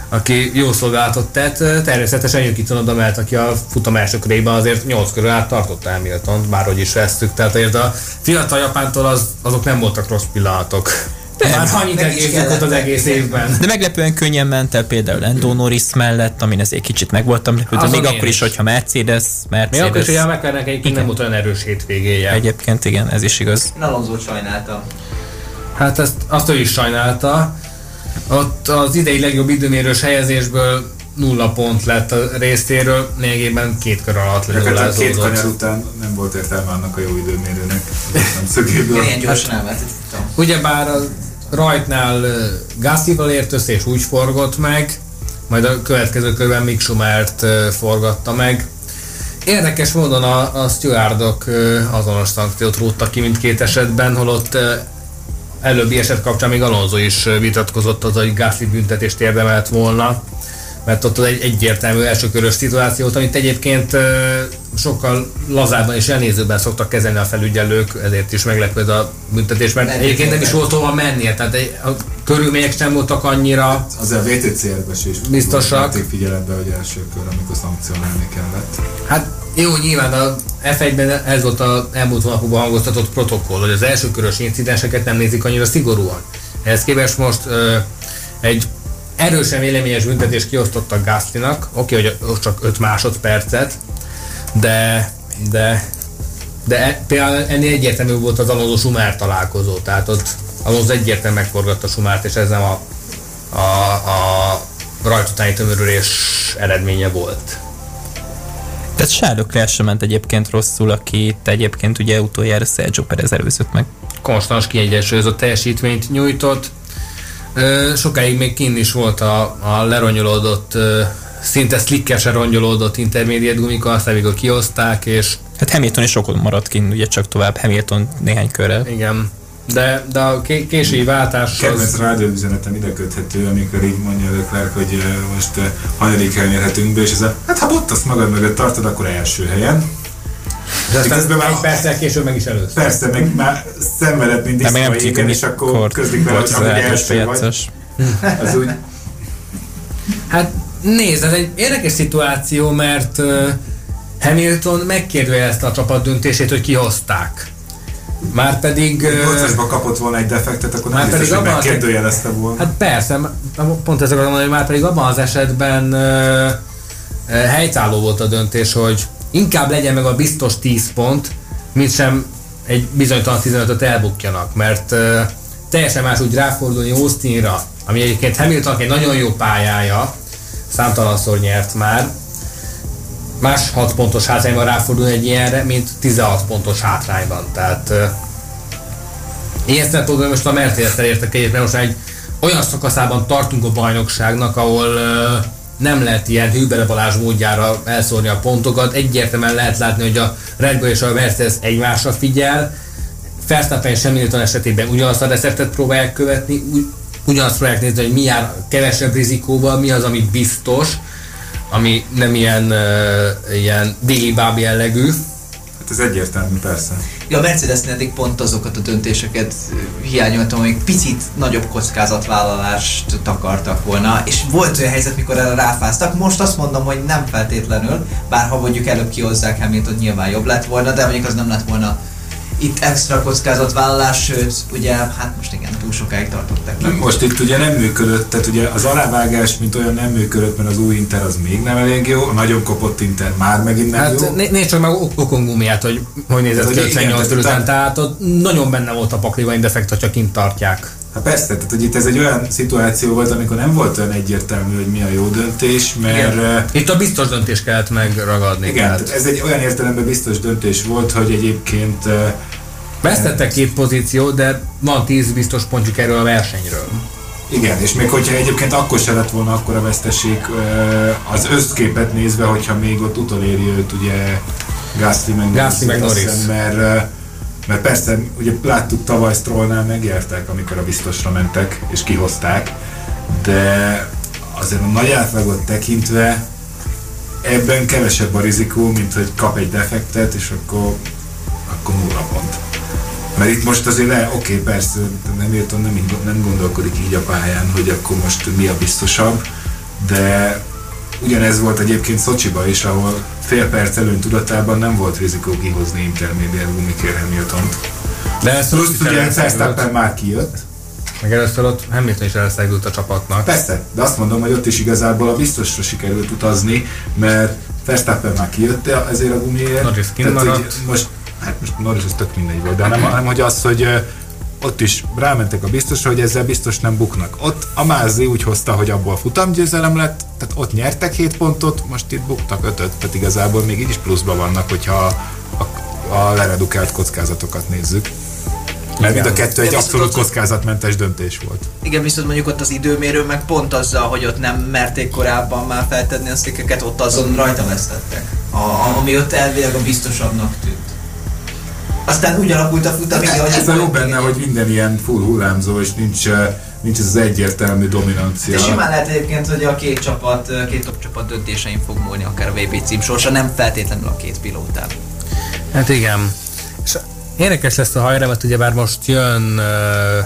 aki jó szolgálatot tett. Természetesen Yuki Tsunoda mert aki a futam első körében azért 8 körül át tartotta Hamilton, bárhogy is vesztük. Tehát a fiatal Japántól az, azok nem voltak rossz pillanatok. Már annyit egészített az egész évben. De meglepően könnyen ment el például Lando Norris mellett, amin azért kicsit meg voltam de még akkor is, hogyha Mercedes, Mercedes. Még akkor is, hogy a McLarennek egyébként nem volt olyan erős hétvégéje. Egyébként igen, ez is igaz. Én Alonso sajnáltam. Hát ezt, azt ő is sajnálta. Ott az idei legjobb időmérős helyezésből nulla pont lett a részéről, lényegében két kör alatt lenullázódott. Két kanyar után nem volt értelme annak a jó időmérőnek. Nem szögéből. Ilyen gyorsan elment. Ugyebár a rajtnál Gassival ért össze és úgy forgott meg, majd a következő körben Mick Schumert forgatta meg. Érdekes módon a, a stewardok azonos szankciót rúgtak ki mindkét esetben, holott előbbi eset kapcsán még Alonso is vitatkozott az, hogy Gasly büntetést érdemelt volna mert ott egy egyértelmű elsőkörös szituáció volt, amit egyébként sokkal lazábban és elnézőben szoktak kezelni a felügyelők, ezért is meglepő ez a büntetés, mert nem egyébként nem is volt hova mennie, tehát a körülmények sem voltak annyira Az a VTC is biztosak. figyelembe, hogy első kör, amikor szankcionálni kellett. Hát jó, nyilván a F1-ben ez volt az elmúlt hónapokban hangoztatott protokoll, hogy az első körös incidenseket nem nézik annyira szigorúan. Ehhez képest most ö, egy erősen véleményes büntetés kiosztottak Gaslynak, oké, okay, hogy csak 5 másodpercet, de, de, de e, például ennél egyértelmű volt az Alonso Sumár találkozó, tehát ott Alonso egyértelműen megforgatta Sumárt, és ez nem a, a, a rajtutáni tömörülés eredménye volt. Tehát Charles Leclerc sem ment egyébként rosszul, aki egyébként ugye utoljára Sergio Perez előzött meg. Konstans kiegyensúlyozott teljesítményt nyújtott. Sokáig még kinn is volt a, a leronyolódott, szinte slickesen ronyolódott intermédiát gumika, aztán végül kioszták, és... Hát Hamilton is sokon maradt kint, ugye csak tovább Hamilton néhány körrel. Igen. De, de a késői váltás... Kedvenc az... rádióüzenetem ide köthető, amikor így mondja Leclerc, hogy most hanyadik helyen érhetünk be, és ez a, hát ha Bottas magad mögött tartod, akkor első helyen. És aztán már egy perccel később meg is először. Persze, meg már szenvedett, mint disznó, igen, és akkor közlik vele, hogy amúgy első vagy. Az úgy... Hát nézd, ez egy érdekes szituáció, mert Hamilton megkérdőjelezte a csapat döntését, hogy kihozták. Már pedig... 8 kapott volna egy defektet, akkor nem biztos, hogy megkérdőjelezte volna. Hát persze, pont ezek mondani, hogy már pedig abban az esetben uh, helytálló volt a döntés, hogy inkább legyen meg a biztos 10 pont, mint sem egy bizonytalan 15-öt elbukjanak, mert teljesen más úgy ráfordulni Austinra, ami egyébként Hamiltonnak egy nagyon jó pályája, számtalanszor nyert már, más 6 pontos hátrányban ráfordulni egy ilyenre, mint 16 pontos hátrányban. Tehát uh, ilyen szempontból most a mercedes értek egyet, mert most egy olyan szakaszában tartunk a bajnokságnak, ahol uh, nem lehet ilyen hűbele Balázs módjára elszórni a pontokat. Egyértelműen lehet látni, hogy a Red Bull és a Mercedes egymásra figyel. Verstappen és Hamilton esetében ugyanazt a receptet próbálják követni, ugyanazt próbálják nézni, hogy mi jár kevesebb rizikóval, mi az, ami biztos, ami nem ilyen, uh, ilyen báb jellegű. Hát ez egyértelmű, persze. Ja, a Mercedesnél eddig pont azokat a döntéseket hiányoltam, hogy picit nagyobb kockázatvállalást takartak volna, és volt olyan helyzet, mikor erre ráfáztak. Most azt mondom, hogy nem feltétlenül, bár ha mondjuk előbb kihozzák Hamilton, nyilván jobb lett volna, de mondjuk az nem lett volna itt extra kockázatvállalás, sőt, ugye, hát most igen, túl sokáig tartottak. Nem, most itt ugye nem működött, tehát ugye az alávágás, mint olyan nem működött, mert az új Inter az még nem elég jó, a nagyon kopott Inter már megint nem hát, jó. nézd csak meg Okongumiát, hogy hogy nézett ki 58 után, tehát nagyon benne volt a pakliba defekt, ha csak kint tartják. Hát persze, tehát hogy itt ez egy olyan szituáció volt, amikor nem volt olyan egyértelmű, hogy mi a jó döntés, mert... Igen. Itt a biztos döntés kellett megragadni. Igen, tehát. ez egy olyan értelemben biztos döntés volt, hogy egyébként... Vesztettek két pozíció, de van tíz biztos pontjuk erről a versenyről. Igen, és még hogyha egyébként akkor se lett volna akkor a veszteség az összképet nézve, hogyha még ott utoléri őt ugye Gasly meg, Gasly meg Norris. mert mert persze, ugye láttuk tavaly Strollnál megértek, amikor a biztosra mentek és kihozták, de azért a nagy átlagot tekintve ebben kevesebb a rizikó, mint hogy kap egy defektet, és akkor, akkor nulla pont. Mert itt most azért le, oké, okay, persze, nem értem, nem, nem gondolkodik így a pályán, hogy akkor most mi a biztosabb, de ugyanez volt egyébként Szocsiba is, ahol fél perc előn tudatában nem volt rizikó kihozni intermédiát gumikér Hamilton-t. De ezt Plusz ugye Verstappen már kijött. Meg először ott Hamilton is elszegült a csapatnak. Persze, de azt mondom, hogy ott is igazából a biztosra sikerült utazni, mert Verstappen már kijött ezért a gumiért. Norris kimaradt. Most, hát most Norris az tök mindegy volt, de nem, hanem hogy az, hogy ott is rámentek a biztosra, hogy ezzel biztos nem buknak. Ott a Mázi úgy hozta, hogy abból futamgyőzelem lett, tehát ott nyertek 7 pontot, most itt buktak 5 tehát igazából még így is pluszban vannak, hogyha a, a leredukált kockázatokat nézzük. Mert mind a kettő egy abszolút kockázatmentes döntés volt. Igen, viszont mondjuk ott az időmérő meg pont azzal, hogy ott nem merték korábban már feltenni a székeket, ott azon rajta vesztettek. A, ami ott elvileg a biztosabbnak tűnt. Aztán úgy alakult a futam, igen, hogy ez a jó benne, hogy minden ilyen full hullámzó, és nincs, eh, nincs ez az egyértelmű dominancia. És simán lehet egyébként, hogy a két csapat, eh, két top csapat döntésein fog múlni akár a VB cím sorsa, nem feltétlenül a két pilótán. Hát igen. És érdekes lesz a hajra, mert ugye bár most jön uh,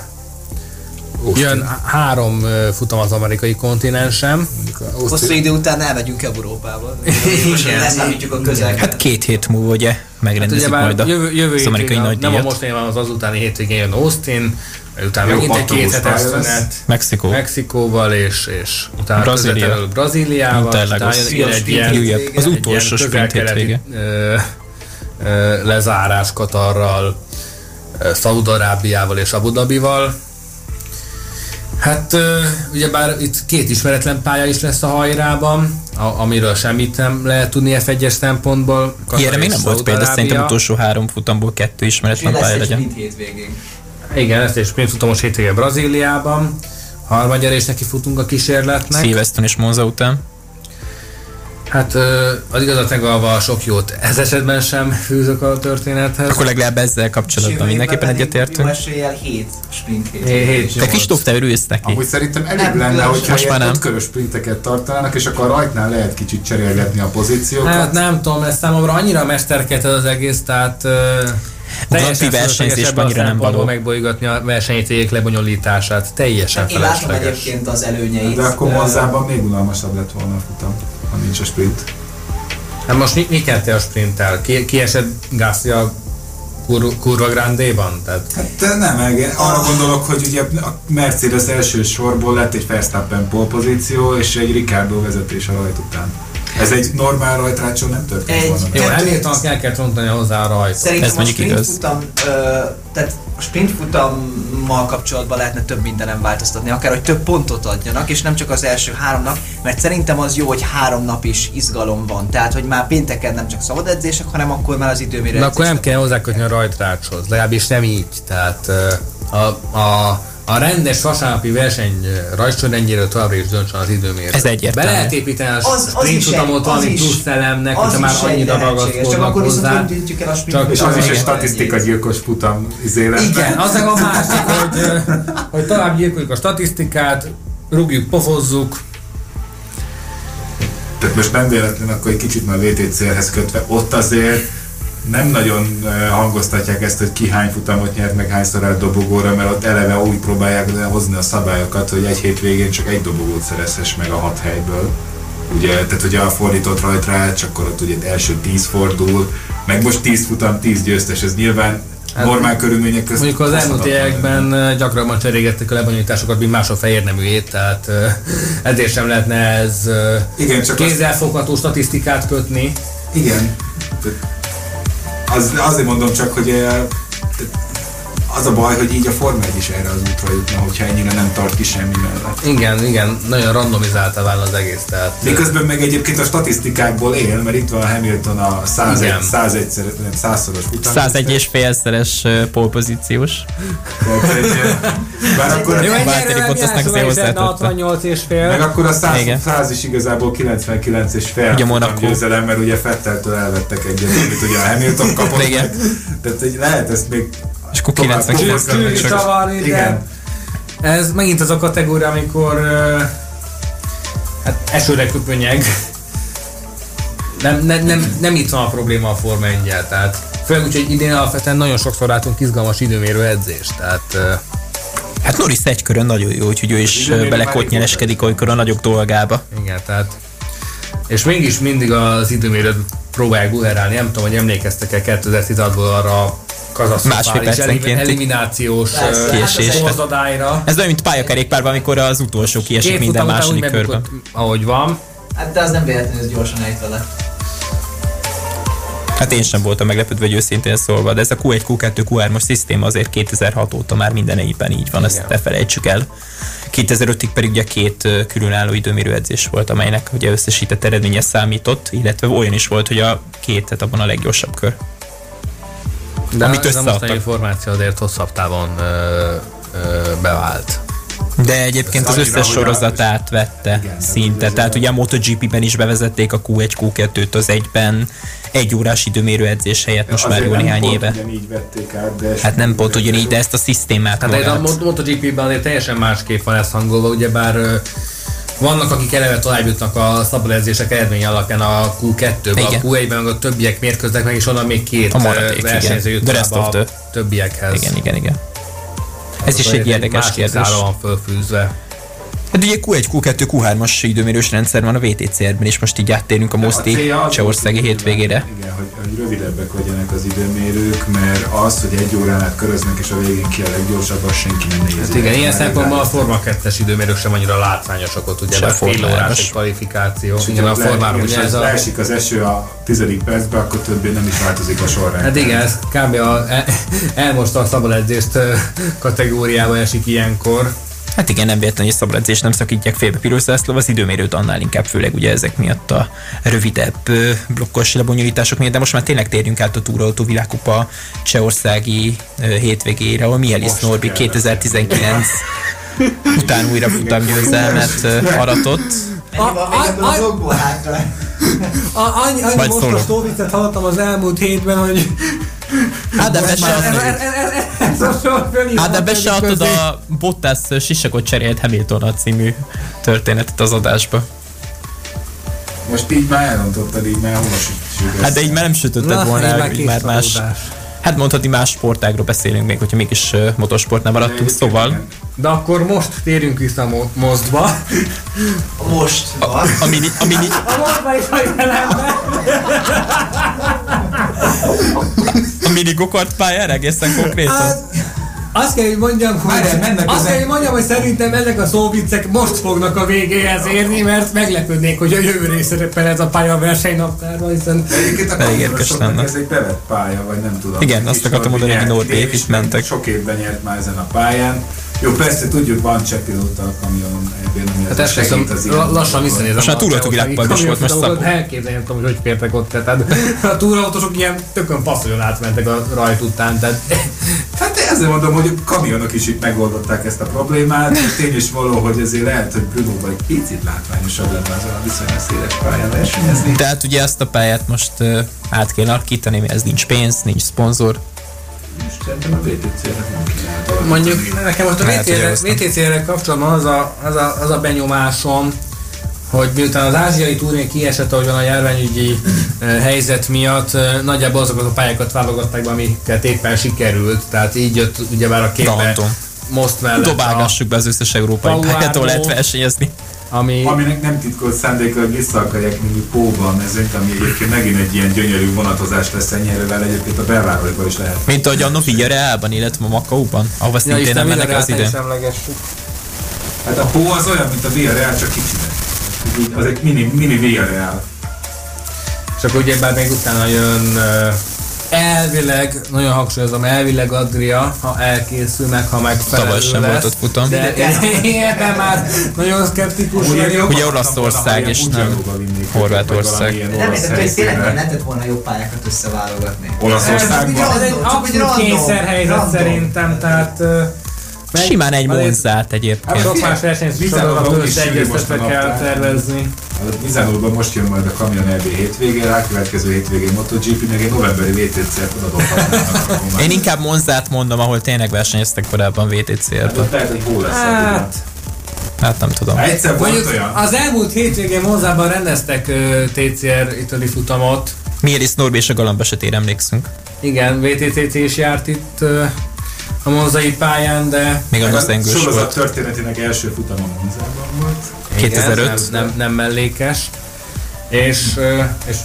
Austin. Jön három futam az amerikai kontinensem. Hosszú idő után elmegyünk Európába. Most leszámítjuk a közel Hát két hét múlva ugye megrendezik hát majd a, jövő, jövő az amerikai nagy Nem a mostani van az az utáni hétvégén jön Austin, utána megint egy két hetes szünet. Mexikó. Mexikóval és, és utána Brazília. Brazíliával. Ilyen, az utolsó sprint hétvége. Lezárás Katarral, Szaudarábiával és Abu Dhabival Hát ugyebár itt két ismeretlen pálya is lesz a hajrában, a, amiről semmit nem lehet tudni F1-es szempontból. Ilyenre még nem volt példa, szerintem utolsó három futamból kettő ismeretlen pálya legyen. Hétvégén. Igen, ezt és sprint futamos hétvégén Brazíliában. Harmadjára is neki futunk a kísérletnek. Silverstone és Monza után. Hát az igazat megalva sok jót ez esetben sem fűzök a történethez. Akkor legalább ezzel kapcsolatban mindenképpen egyetértünk. Jó eséllyel 7 sprint. Te Kristóf, te örülsz neki. Amúgy szerintem elég nem, lenne, hogyha most már nem. körös sprinteket tartanának, és akkor rajtnál lehet kicsit cserélgetni a pozíciókat. Hát nem tudom, ez számomra annyira mesterket az egész, tehát a Grand versenyzésben annyira nem való. megbolygatni a versenyítékek lebonyolítását. Teljesen Én látom egyébként az előnyeit. De akkor Monzában még unalmasabb lett volna a futam ha nincs a sprint. Hát most mi, mi kellett a sprinttel? Ki, ki esett Garcia kur, kurva grandéban? Tehát... Hát nem, arra gondolok, hogy ugye a Mercedes első sorból lett egy Verstappen polpozíció és egy Ricardo vezetés a rajt után. Ez egy normál rajtrácson nem történt volna. Jó, Hamilton kell kell rontani hozzá a rajtot. Szerintem Ez a sprint igaz. futam, ö, tehát a sprint futammal kapcsolatban lehetne több mindenem változtatni, akár hogy több pontot adjanak, és nem csak az első három nap, mert szerintem az jó, hogy három nap is izgalom van. Tehát, hogy már pénteken nem csak szabad edzések, hanem akkor már az időmérő De akkor nem kell hozzákötni a rajtrácshoz, legalábbis nem így. Tehát a, a a rendes vasárnapi verseny rajtsorrendjéről továbbra is döntsön az időmérő. Ez egyértelmű. Be lehet építeni a az, az sprint utamot valami plusz szellemnek, hogyha már annyira ragaszkodnak hozzá. Csak, és az is egy statisztika gyilkos futam izélet. Igen, az a másik, hogy, hogy tovább gyilkoljuk a statisztikát, rúgjuk, pofozzuk, tehát most nem véletlen, akkor egy kicsit már VTCR-hez kötve, ott azért nem nagyon hangoztatják ezt, hogy ki hány futamot nyert, meg hányszor állt dobogóra, mert ott eleve úgy próbálják hozni a szabályokat, hogy egy hétvégén csak egy dobogót szerezhess meg a hat helyből. Ugye, tehát hogyha a fordított rajtrács, akkor ott ugye első tíz fordul, meg most tíz futam, tíz győztes, ez nyilván Hát, normál körülmények között. Mondjuk az elmúlt években gyakrabban cserégettek a lebonyolításokat, mint mások fehér neműjét, tehát ezért sem lehetne ez Igen, csak kézzelfogható azt... statisztikát kötni. Igen az, azért mondom csak, hogy az a baj, hogy így a Forma 1 is erre az útra jutna, hogyha ennyire nem tart ki semmi mellett. Igen, igen, nagyon randomizálta vál az egész. Tehát, Miközben meg egyébként a statisztikákból él, mert itt van a Hamilton a 101, 101 100-szoros futam. 101 és félszeres polpozíciós. Bár akkor Jó, Válteri Bottasnak azért hozzátette. 68 és fél. Meg akkor a 100, 100 is igazából 99 és fél ugye Monaco. győzelem, mert ugye Fetteltől elvettek egyet, amit ugye a Hamilton kapott. Igen. Tehát lehet ezt még és akkor 99 Igen. Ez megint az a kategória, amikor uh, hát esőre köpönyeg. Nem, nem, nem, nem itt van a probléma a Forma 1 tehát főleg úgy, hogy idén alapvetően nagyon sokszor látunk izgalmas időmérő edzést, tehát uh, Hát Norris egy körön nagyon jó, úgyhogy ő is belekotnyeleskedik olykor a nagyobb dolgába. Igen, tehát és mégis mindig az időmérőt próbálják buherálni. Nem tudom, hogy emlékeztek-e 2016-ból arra másfél percenként eliminációs kiesés. Ez olyan, mint pályakerékpárban, amikor az utolsó kiesik Két minden második körben. Ahogy van. Hát de az nem véletlenül, hogy gyorsan ejtve Hát én sem voltam meglepődve, hogy őszintén szólva, de ez a Q1, Q2, Q3-as szisztéma azért 2006 óta már minden éppen így van, Igen. ezt ne felejtsük el. 2005-ig pedig ugye két különálló időmérő edzés volt, amelynek ugye összesített eredménye számított, illetve olyan is volt, hogy a két, tehát abban a leggyorsabb kör. De amit ez a mostani információ azért hosszabb távon ö, ö, bevált. De egyébként az összes sorozatát vette igen, szinte. Tehát ugye a MotoGP-ben is bevezették a Q1, Q2-t az egyben, egy órás időmérő edzés helyett most már jó néhány éve. vették át, de hát nem pont ugyanígy, de ezt a szisztémát Hát magát. a MotoGP-ben azért teljesen másképp van ez hangolva, ugyebár vannak, akik eleve tovább jutnak a szabad edzések eredmény alapján a Q2-be, a Q1-ben, a többiek mérkőznek meg, és onnan még két a versenyző jut a többiekhez. Igen, igen, igen. Ez is egy érdekes kérdés. van fölfűzve. Hát ugye Q1, Q2, Q3-as időmérős rendszer van a VTCR-ben, és most így áttérünk a Moszti Csehországi hétvégére. Igen, hogy, hogy rövidebbek legyenek az időmérők, mert az, hogy egy órán át köröznek, és a végén ki a leggyorsabb, az senki nem nézi. Hát igen, ilyen szempontból a Forma 2-es időmérők sem annyira látványosak ott, ugye, mert fél órás kvalifikáció. És igen, a formáról ugye ez a... Leesik az eső a tizedik percben, akkor többé nem is változik a sorrend. Hát igen, ez kb. A, el, elmosta a szabad edzést kategóriába esik ilyenkor. Hát igen, nem véletlenül, hogy szabad nem szakítják félbe Piros Zászló, az időmérőt annál inkább, főleg ugye ezek miatt a rövidebb blokkos lebonyolítások miatt, de most már tényleg térjünk át a túrautó világkupa csehországi hétvégére, ahol Mielis Norbi 2019 után újra futam győzelmet aratott. Annyi, annyi most a sztóvicet hallottam az elmúlt hétben, hogy Hát de Hát de beseadtad a Bottas sisakot cserélt Hamilton a című történetet az adásba. Most így már elrontottad, így már hova Hát de így már nem sütötted volna hogy már más... Hát mondhatni más sportágról beszélünk még, hogyha mégis uh, motorsportnál maradtunk, szóval... De akkor most térjünk vissza a mozdba. Most? A, a, a mini... A, mini... a mozdba is vagy A mini gokart pályára egészen konkrétan? Hát, azt kell, hogy mondjam, hogy, Várjál, azt kell, hogy mondjam, hogy szerintem ezek a szóviccek most fognak a végéhez érni, mert meglepődnék, hogy a jövő részre ez a pálya versenynaptárban, hiszen... Egyébként a. Ez egy bevett pálya, vagy nem tudom. Igen, azt akartam mondani, hogy Norbék is mentek. Sok évben nyert már ezen a pályán. Jó, persze tudjuk, van csepilóta a kamion ebben, ami hát segít az ilyen. Lassan visszanézem. Most már túrautó világban is volt most szak. Elképzelni tudom, hogy hogy fértek ott. Tehát a túrautósok ilyen tökön passzoljon átmentek a rajt után. Tehát... Hát ezért mondom, hogy a kamionok is itt megoldották ezt a problémát. Tény is való, hogy ezért lehet, hogy Brunóban egy picit látványosabb lenne azon a viszonylag széles pályán versenyezni. Tehát ugye ezt a pályát most át kéne alakítani, mert ez nincs pénz, nincs szponzor, Szerintem a VTC-nek nem kéne. Mondjuk nekem most a VTC-re kapcsolatban az a, az, a, az a benyomásom, hogy miután az ázsiai turné kiesett, ahogyan a járványügyi helyzet miatt nagyjából azokat a pályákat válogatták be, amiket éppen sikerült. Tehát így jött ugyebár a képbe most mellett Dobálgassuk be az összes európai pályától lehet versenyezni. Ami... Aminek nem titkolt szándékkal, hogy vissza akarják mindig Póba mezőnyt, ami egyébként megint egy ilyen gyönyörű vonatozás lesz ennyire egyébként a belvárosban is lehet. Mint ahogy anno Figyere-ában, illetve Makaóban, ahova szintén ja, nem mennek az ide. Hát a Pó az olyan, mint a Villarreal, csak kicsinek. Az egy mini, mini Villarreal. És akkor ugye bár még utána jön uh, elvileg, nagyon hangsúlyozom, elvileg Adria, ha elkészül meg, ha megfelelő Tavaly sem volt ott futam. De ebben már nagyon szkeptikus vagyok. Ugye Olaszország és nem Horvátország. Nem értem, hogy tényleg nem lehetett volna jobb pályákat összeválogatni. Olaszországban? Ez egy abszolút kényszerhelyzet szerintem, tehát meg, Simán egy Monzát egyébként. Hát sok más versenyt sorolva összeegyeztetve kell tervezni. A Mizánóban most jön majd a Kamion EB hétvégén, rá következő hétvégén MotoGP, meg egy novemberi VTC-t oda Én inkább Monzát mondom, ahol tényleg versenyeztek korábban VTC-ben. Hát lehet, hogy hol lesz. Hát, Hát nem tudom. Egyszer volt olyan. Az elmúlt hétvégén Monzában rendeztek uh, TCR itali futamot. Miért Norbi és a Galamb esetére emlékszünk. Igen, VTTC is járt itt uh, a monzai pályán, de... Még a Noszengős volt. sorozat történetének első futama Monzában volt. 2005. Nem, nem, nem mellékes. És, és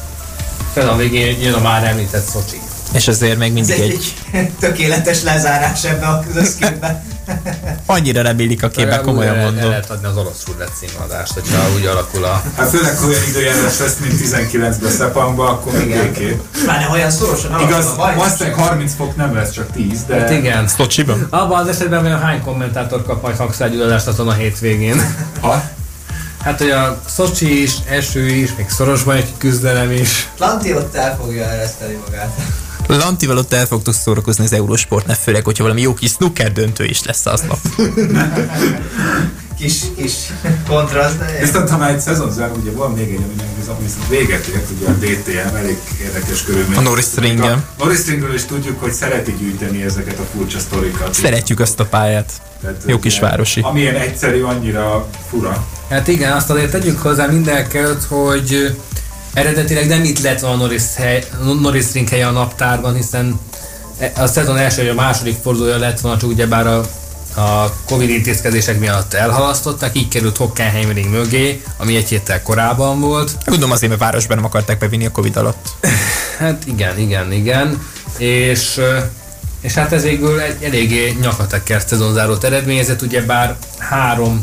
a végén jön a már említett Szocsi. És azért még mindig Ez egy... egy tökéletes lezárás ebbe a közösképbe. Annyira remélik a képbe, komolyan mondom. El lehet adni az orosz rulett címadást, hogyha úgy alakul a... Hát főleg, ha olyan időjárás lesz, mint 19-ben Szepangban, akkor még végképp. Már nem olyan szorosan Igaz, valószínűleg 30 fok nem lesz, csak 10, de... Hát igen. Szocsiban? Abban az esetben, hogy hány kommentátor kap majd hangszágyudalást azon a hétvégén. Ha? Hát, hogy a Szocsi is, eső is, még szorosban egy küzdelem is. Lanti ott el fogja ereszteni magát. Lantival ott el fogtok szórakozni az Eurosportnál, főleg, hogyha valami jó kis snooker döntő is lesz az nap. kis, kis kontraszt. Viszont ha már egy szezon zár, ugye van még egy, ami nem viszont véget ért, ugye a DTM, elég érdekes körülmények. A Norris Ringem. Norris Ringről is tudjuk, hogy szereti gyűjteni ezeket a furcsa sztorikat. Szeretjük azt a pályát. Tehát, jó kis városi. Amilyen egyszerű, annyira fura. Hát igen, azt azért tegyük hozzá mindenkelőtt, hogy Eredetileg nem itt lett volna Norris, hely, Norris Ring helye a naptárban, hiszen a szezon első vagy a második fordulója lett volna, csak ugyebár a, a Covid intézkedések miatt elhalasztották, így került Hockenheimring mögé, ami egy héttel korábban volt. Gondolom azért, mert városban nem akarták bevinni a Covid alatt. hát igen, igen, igen. És és hát ez végül egy eléggé nyakatekert szezonzárót eredményezett, ugyebár három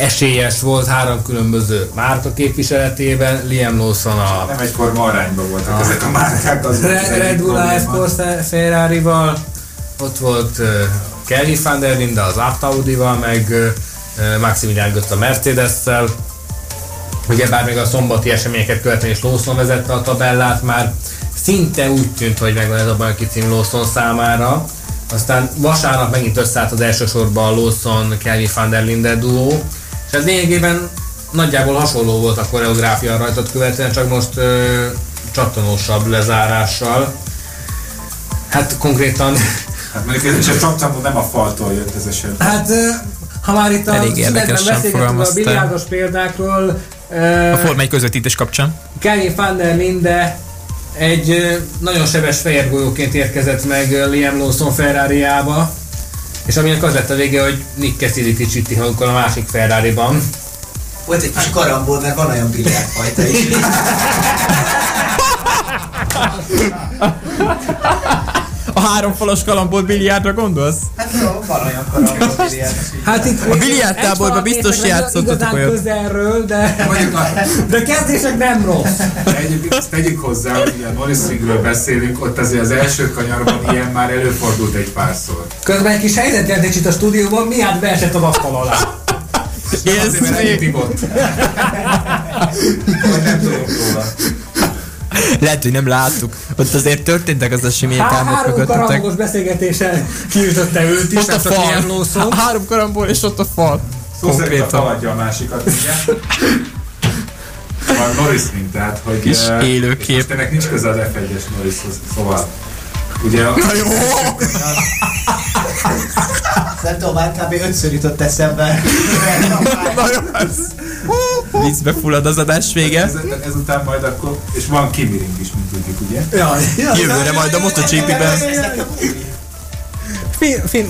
esélyes volt három különböző márka képviseletében, Liam Lawson a... Nem egyforma arányban voltak a, ezek a márkák. Az Red, Red Bull Esport Ferrari-val, ott volt uh, Kelly van der Linde az Audival, meg Maximilian Gött a Mercedes-szel. Ugye bár még a szombati eseményeket követően is Lawson vezette a tabellát, már szinte úgy tűnt, hogy megvan ez a bajnoki cím Lawson számára. Aztán vasárnap megint összeállt az első sorban a Lawson Kelly van der Linde duó, ez lényegében nagyjából hasonló volt a koreográfia rajtad követően, csak most ö, csattanósabb lezárással. Hát konkrétan... Hát mondjuk ez a csattanó nem a faltól jött ez esetben. Hát ha már itt a Elég beszélgetünk a biliárdos példákról, a Forma 1 közvetítés kapcsán. Kevin van der Linde egy nagyon sebes fejérgolyóként érkezett meg Liam Lawson ferrari és aminek az lett a vége, hogy Nick Cassidy csíti a másik Ferrari-ban. Volt egy kis karambol, mert van olyan biliárdfajta is. A háromfalos kalambol biliárdra gondolsz? Hát jó, van olyan kalambol biliárd. Hát itt a biliárdtáborban biztos játszottatok olyan. közelről, de, de kezdések nem rossz. Ezt tegyük hozzá, hogy ilyen Norris Ringről beszélünk, ott azért az első kanyarban ilyen már előfordult egy párszor. Közben egy kis helyzetjelentés itt a stúdióban, miatt beesett az asztal alá. Azért, mert nem nem tudok róla. Lehet, hogy nem láttuk. Ott azért történtek az események Há- Három karambos beszélgetésen kiütötte őt is. Ott a fal. Három karambol és ott a fal. Szó szerint a a másikat, ugye? Van Norris mint, tehát, hogy... Kis uh, élőkép. Most ennek nincs köze az F1-es Norrishoz, szóval... Ugye a... Na jó! Nem tudom, már kb. ötször jutott eszembe. Na jó, ez... Viccbe fullad az adás vége. Ez, ezután majd akkor, és van kimiring is, mint tudjuk, ugye? Ja, ja, Jövőre majd a MotoGP-ben.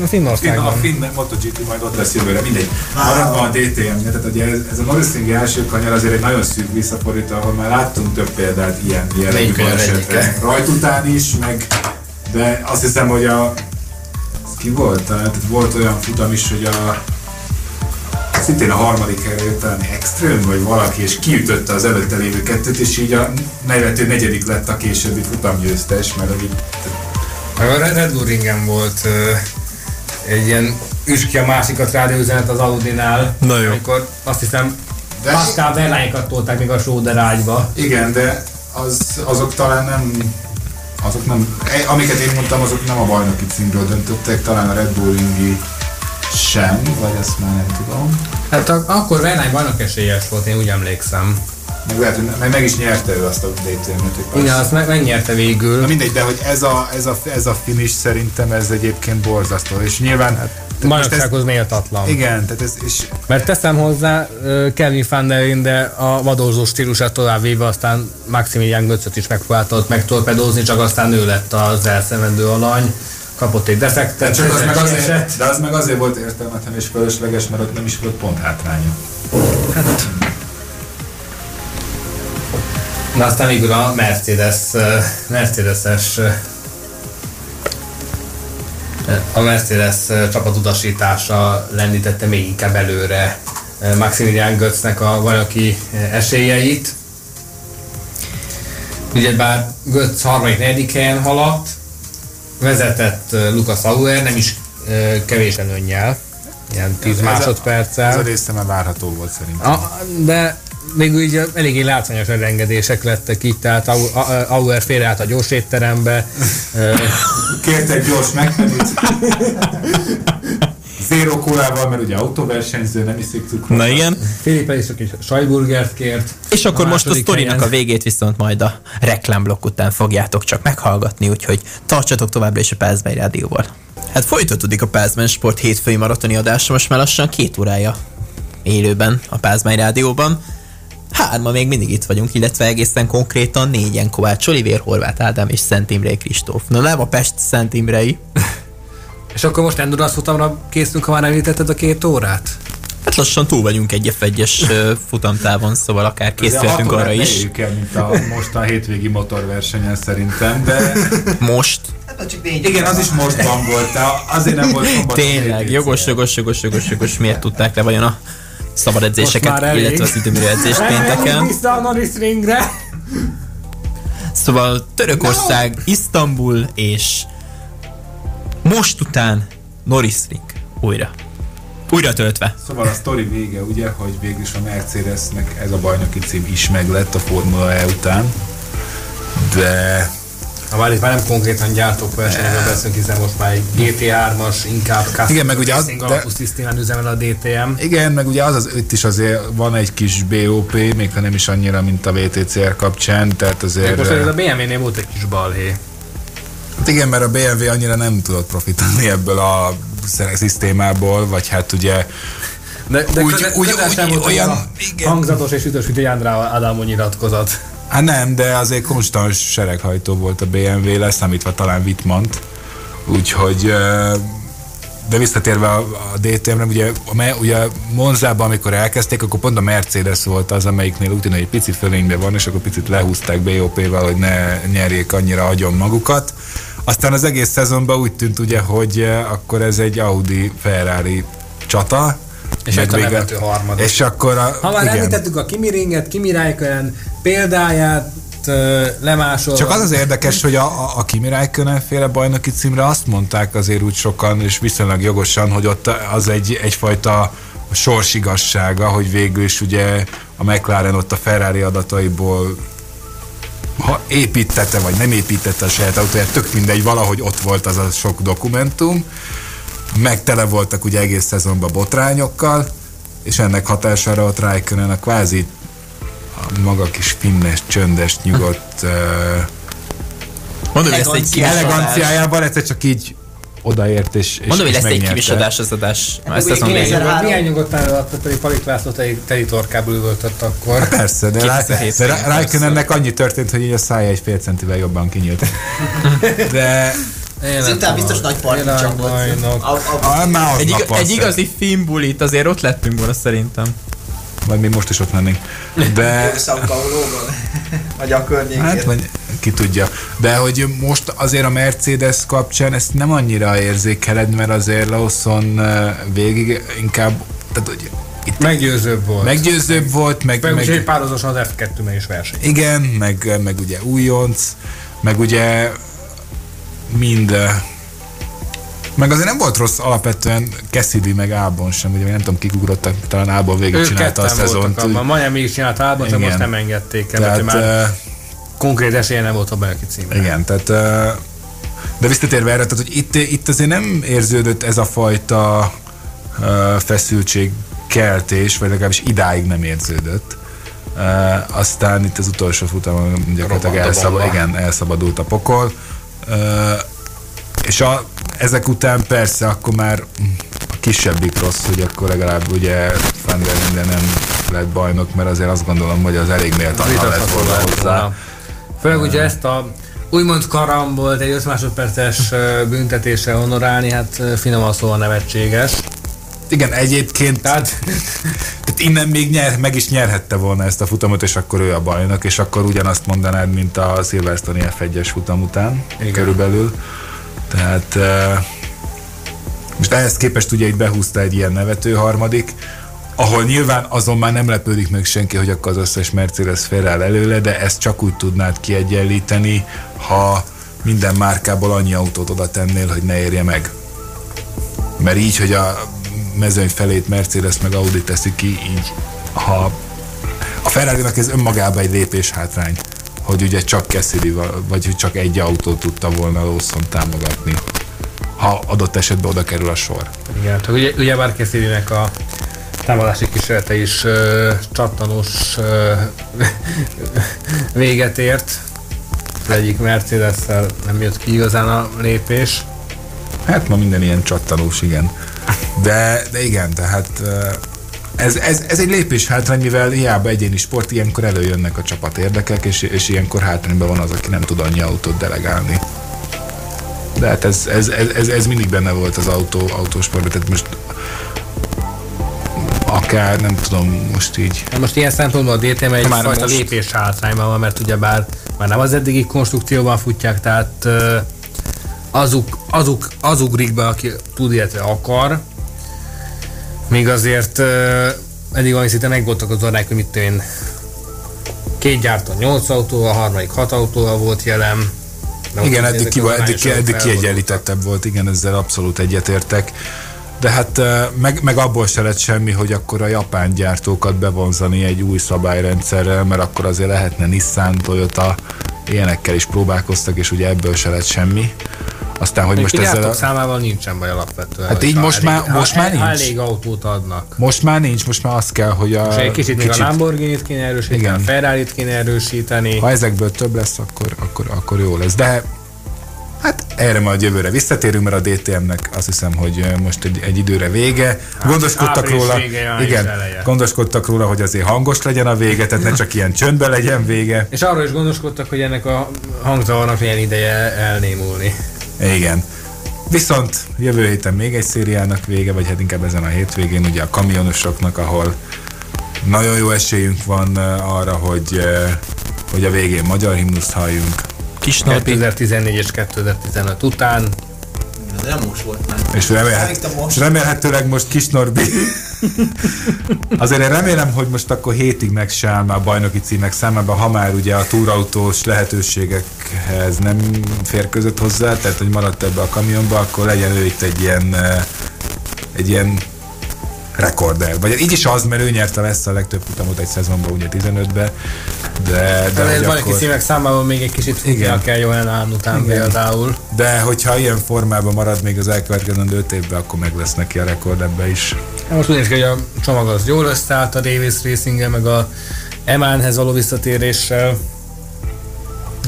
Finnországban. A Finn MotoGP majd ott lesz jövőre, mindegy. Maradva a DTM, tehát ugye ez, ez a Norrising első kanyar azért egy nagyon szűk visszaporító, ahol már láttunk több példát ilyen jellegű balesetre. Rajt után is, meg de azt hiszem, hogy a ki volt? Tehát volt olyan futam is, hogy a szintén a harmadik helyre jött talán Extreme, vagy valaki, és kiütötte az előtte lévő kettőt, és így a nevető negyedik lett a későbbi futamgyőztes, mert hogy a Red Bull ringen volt uh, egy ilyen üski a másikat rádióüzenet az Audi-nál, Na jó. amikor azt hiszem de Pascal Verlányokat tolták még a Schroeder ágyba. Igen, de az, azok talán nem azok nem, amiket én mondtam, azok nem a bajnoki címről döntöttek, talán a Red Bull ringi sem, vagy ezt már nem tudom. Hát ak- akkor Verlány bajnok esélyes volt, én úgy emlékszem. Meg lehet, hogy meg, meg is nyerte ő azt a DTM-et. Igen, azt meg, megnyerte végül. Na mindegy, de hogy ez a, ez a, ez a finish szerintem ez egyébként borzasztó. És nyilván hát, Bajnoksághoz méltatlan. Igen, tehát ez is... Mert teszem hozzá, Kevin van der de a vadózó stílusát tovább véve, aztán Maximilian Götzöt is megpróbálta ott megtorpedózni, csak aztán ő lett az elszemendő alany kapott egy defektet. Csak az meg azért, de az meg azért volt értelmetlen és fölösleges, mert ott nem is volt pont hátránya. Hát. Na aztán végül a Mercedes, Mercedes-es a Mercedes csapatutasítása lendítette még inkább előre Maximilian Götznek a bajnoki esélyeit. Ugyebár Götz harmadik, negyedik helyen haladt, vezetett Lucas Auer, nem is kevés előnnyel, ilyen 10 másodperccel. Ez a része már várható volt szerintem. A, de végül így eléggé látványos elengedések lettek itt, tehát Auer félreállt a gyors étterembe. Kért egy gyors megpenit. Zero kólával, mert ugye autóversenyző, nem iszik cukrot. Na igen. Filipe is egy sajburgert kért. És akkor a most a sztorinak a végét viszont majd a reklámblokk után fogjátok csak meghallgatni, úgyhogy tartsatok továbbra is a Pázmány Rádióval. Hát folytatódik a Pázmány Sport hétfői maratoni adása, most már lassan két órája élőben a Pázmány Rádióban. Hárma még mindig itt vagyunk, illetve egészen konkrétan négyen Kovács Olivér, Horváth Ádám és Szent Imre Kristóf. Na nem a Pest Szent Imrei. és akkor most Endurance futamra készülünk, ha már említetted a két órát? Hát lassan túl vagyunk egy F1-es futamtávon, szóval akár készülhetünk arra is. El, mint a mostan hétvégi motorversenyen szerintem, de... Most? Hát, csak Igen, az is mostban volt, de azért nem volt. Tényleg, jogos, jogos, jogos, jogos, jogos, miért tudták le vajon a szabad edzéseket, illetve az időmérő edzést pénteken. vissza a Norris ringre! Szóval Törökország, no. Isztambul és most után Norris Ring. Újra. Újra töltve. Szóval a sztori vége ugye, hogy végül is a Mercedesnek ez a bajnoki cím is meglett a Formula E után, de ha már itt már nem konkrétan gyártók versenyről beszélünk, hiszen most már egy GT3-as, inkább custom igen, meg ugye az, de, szisztémán üzemel a DTM. Igen, meg ugye az, az itt is azért van egy kis BOP, még ha nem is annyira, mint a VTCR kapcsán, tehát azért... Most a BMW-nél volt egy kis balhé. Hát igen, mert a BMW annyira nem tudott profitálni ebből a szisztémából, vagy hát ugye de, de úgy, köze, úgy, úgy, úgy, olyan igen. hangzatos és ütös, mint egy Andrá Adamo nyilatkozat. Hát nem, de azért konstans sereghajtó volt a BMW, leszámítva talán Wittmant. Úgyhogy de visszatérve a, a DTM-re, ugye, ugye Monzában, amikor elkezdték, akkor pont a Mercedes volt az, amelyiknél úgy tűnik, hogy egy pici fölényben van, és akkor picit lehúzták BOP-val, hogy ne nyerjék annyira agyon magukat. Aztán az egész szezonban úgy tűnt ugye, hogy akkor ez egy Audi Ferrari csata, és a harmadik. És akkor a, Ha már igen. említettük a Kimi Ringet, Kimi Räikkönen példáját, lemásol. Csak az az érdekes, hogy a, a, a Kimi Räikkönen féle bajnoki címre azt mondták azért úgy sokan, és viszonylag jogosan, hogy ott az egy, egyfajta sorsigassága, hogy végül is ugye a McLaren ott a Ferrari adataiból ha építette, vagy nem építette a saját autóját, tök mindegy, valahogy ott volt az a sok dokumentum, meg tele voltak ugye egész szezonban botrányokkal, és ennek hatására ott Raikkonen a kvázi a maga kis finnes, csöndes, nyugodt uh, Mondom, hogy ezt egy eleganciájával egyszer csak így odaért és, és Mondom, hogy lesz egy kimis adás az adás. Hát ezt azon Milyen nyugodtan alatt, pedig Palik László teli torkából üvöltött akkor. Hát persze, de, rá, de Raikkonennek annyi történt, hogy így a szája egy fél centivel jobban kinyílt. De Ezután biztos nagy parti csapott. Egy, egy igazi filmbulit azért ott lettünk volna szerintem. Vagy mi most is ott lennénk. De... São vagy a környékén. Hát, vagy ki tudja. De hogy most azért a Mercedes kapcsán ezt nem annyira érzékeled, mert azért Lawson végig inkább, tehát hogy itt meggyőzőbb volt. Meggyőzőbb volt, meg... Meg, meg, meg párhuzamosan az F2-ben is verseny. Igen, meg, meg ugye újonc, meg ugye mind meg azért nem volt rossz alapvetően Cassidy meg Ábon sem, ugye nem tudom kik ugrottak, talán Ábon végig ők csinálta a szezont. Abban. Miami is csinálta Ábon, csak most nem engedték el, tehát, már uh, konkrét esélye nem volt a bajnoki címre. Igen, tehát uh, de visszatérve erre, tehát hogy itt, itt azért nem érződött ez a fajta uh, feszültség keltés, vagy legalábbis idáig nem érződött. Uh, aztán itt az utolsó futamon gyakorlatilag elszabad, igen, elszabadult a pokol. Uh, és a, ezek után persze akkor már a kisebbik rossz, hogy akkor legalább ugye Van der nem lett bajnok, mert azért azt gondolom, hogy az elég méltatlan lett volna hozzá. Főleg ugye ezt a úgymond karambolt egy 5 másodperces büntetése honorálni, hát finoman szóval nevetséges. Igen, egyébként tehát, tehát innen még nyer, meg is nyerhette volna ezt a futamot, és akkor ő a bajnok, és akkor ugyanazt mondanád, mint a Silverstone F1-es futam után, Igen. körülbelül. Tehát most ehhez képest ugye itt behúzta egy ilyen nevető harmadik, ahol nyilván azon már nem lepődik meg senki, hogy akkor az összes Mercedes feláll előle, de ezt csak úgy tudnád kiegyenlíteni, ha minden márkából annyi autót oda tennél, hogy ne érje meg. Mert így, hogy a mezőny felét Mercedes meg Audi teszi ki, így ha a ferrari ez önmagában egy lépés hátrány hogy ugye csak Cassidy, vagy hogy csak egy autó tudta volna Lawson támogatni, ha adott esetben oda kerül a sor. Igen, csak ugye, ugye bár Cassidy-nek a támadási kísérlete is uh, csattanós uh, véget ért. Az egyik mercedes nem jött ki igazán a lépés. Hát ma minden ilyen csattanós, igen. De, de igen, tehát ez, ez, ez egy lépés hátrány, mivel hiába egyéni sport, ilyenkor előjönnek a csapat érdekek, és, és ilyenkor hátrányban van az, aki nem tud annyi autót delegálni. De hát ez, ez, ez, ez, ez mindig benne volt az autó, autósportban, tehát most akár, nem tudom, most így. Hát most ilyen szempontból a DTM egy már fajta most... lépés hátrányban van, mert ugye bár már nem az eddigi konstrukcióban futják, tehát azuk, azuk, az ugrik be, aki tud, illetve akar, még azért eddig olyan szinte megvoltak az orrák, hogy mit én két gyártó nyolc autóval, a harmadik hat autóval volt jelen. igen, eddig, ki, eddig, eddig kiegyenlítettebb volt, igen, ezzel abszolút egyetértek. De hát meg, meg abból se lett semmi, hogy akkor a japán gyártókat bevonzani egy új szabályrendszerrel, mert akkor azért lehetne Nissan, Toyota, ilyenekkel is próbálkoztak, és ugye ebből se lett semmi. Aztán, hogy most ezzel a... számával nincsen baj alapvetően. Hát így most elég, már, most már nincs. Elég autót adnak. Most már nincs, most már az kell, hogy a... És egy kicsit, kicsit... még a Lamborghini-t kéne erősíteni, Igen. a ferrari kéne erősíteni. Ha ezekből több lesz, akkor, akkor, akkor jó lesz. De Hát erre majd jövőre visszatérünk, mert a DTM-nek azt hiszem, hogy most egy, egy időre vége. Hát, gondoskodtak róla, vége, igen, gondoskodtak róla, hogy azért hangos legyen a vége, tehát ne csak ilyen csöndbe legyen vége. És arról is gondoskodtak, hogy ennek a hangzavarnak milyen ideje elnémulni. Igen. Viszont jövő héten még egy szériának vége, vagy hát inkább ezen a hétvégén, ugye a kamionosoknak, ahol nagyon jó esélyünk van arra, hogy, hogy a végén magyar himnuszt halljunk. Kis 2014 és 2015 után. De nem most volt már. És, remélhet, most. és remélhetőleg most Kis Norbi. Azért én remélem, hogy most akkor hétig megsáll már a bajnoki címek számában, ha már ugye a túrautós lehetőségekhez nem férközött hozzá, tehát hogy maradt ebbe a kamionba, akkor legyen ő itt egy ilyen, egy ilyen rekorder. Vagy így is az, mert ő nyerte lesz a legtöbb futamot egy szezonban, ugye 15-be. De, de, de van, aki szívek számában még egy kicsit igen. kell Johan után igen. például. De hogyha ilyen formában marad még az elkövetkezendő 5 évben, akkor meg lesz neki a rekord ebbe is. Most úgy hogy a csomag az jól összeállt a Davis racing meg a Emánhez való visszatéréssel.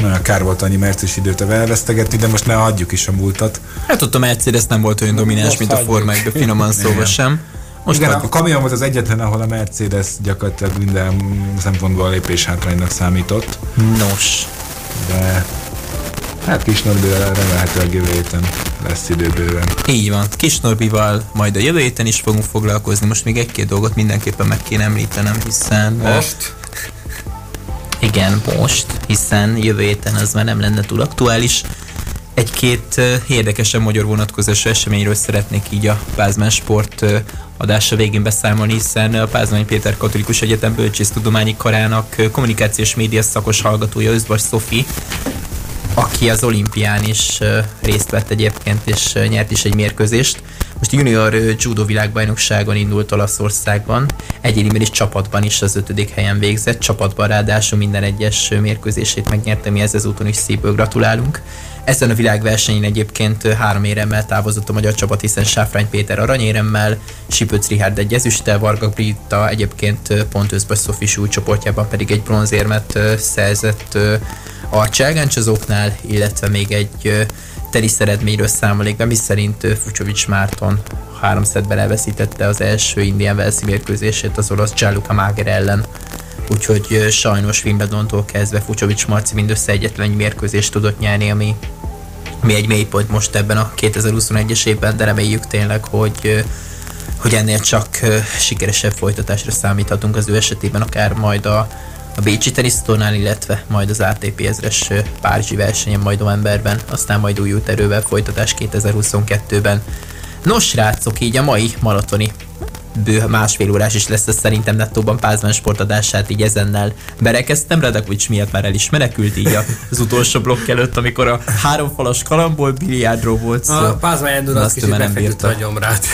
Na, kár volt annyi mercis időt elvesztegetni, de most ne adjuk is a múltat. Hát ott a Mercedes nem volt olyan domináns, most mint hagyjuk. a de finoman szóval sem. Most Igen, a kamion volt az egyetlen, ahol a Mercedes gyakorlatilag minden szempontból lépés hátránynak számított. Nos. De hát Kis Norbival remélhetőleg jövő héten lesz idő bőven. Így van. Kis Norbival majd a jövő héten is fogunk foglalkozni. Most még egy-két dolgot mindenképpen meg kéne említenem, hiszen... Most? Igen, most, hiszen jövő héten az már nem lenne túl aktuális. Egy-két érdekesen magyar vonatkozású eseményről szeretnék így a Pázmán Sport adása végén beszámolni, hiszen a Pázmány Péter Katolikus Egyetem Bölcsésztudományi Karának kommunikációs média szakos hallgatója Özbas Szofi, aki az olimpián is részt vett egyébként, és nyert is egy mérkőzést. Most junior judo világbajnokságon indult Olaszországban, egyéniben is csapatban is az ötödik helyen végzett, csapatban ráadásul minden egyes mérkőzését megnyerte, mi ez ezúton is szépből gratulálunk. Ezen a világversenyen egyébként három éremmel távozott a magyar csapat, hiszen Sáfrány Péter aranyéremmel, Sipőc Rihárd egy ezüsttel, Varga Brita egyébként pont Özbös Szofi csoportjában pedig egy bronzérmet szerzett Arcságáncsozóknál, illetve még egy tenis eredményről számolik be, mi szerint Fucsovics Márton három szedben elveszítette az első Indian Velszi mérkőzését az orosz Gianluca Máger ellen. Úgyhogy sajnos Wimbledontól kezdve Fucsovics Marci mindössze egyetlen mérkőzést tudott nyerni, ami, ami egy mélypont most ebben a 2021-es évben, de reméljük tényleg, hogy hogy ennél csak sikeresebb folytatásra számíthatunk az ő esetében, akár majd a a Bécsi tenisztornál, illetve majd az ATP ezres Párizsi versenyen majd novemberben, aztán majd újult erővel folytatás 2022-ben. Nos, srácok, így a mai maratoni bő másfél órás is lesz, ez szerintem nettóban Pázmán sportadását így ezennel berekeztem. Radakovics miatt már el is menekült így az utolsó blokk előtt, amikor a három falas kalamból biliárdról volt szó. A Pázmán Endor az kicsit nem bírta. a gyomrát.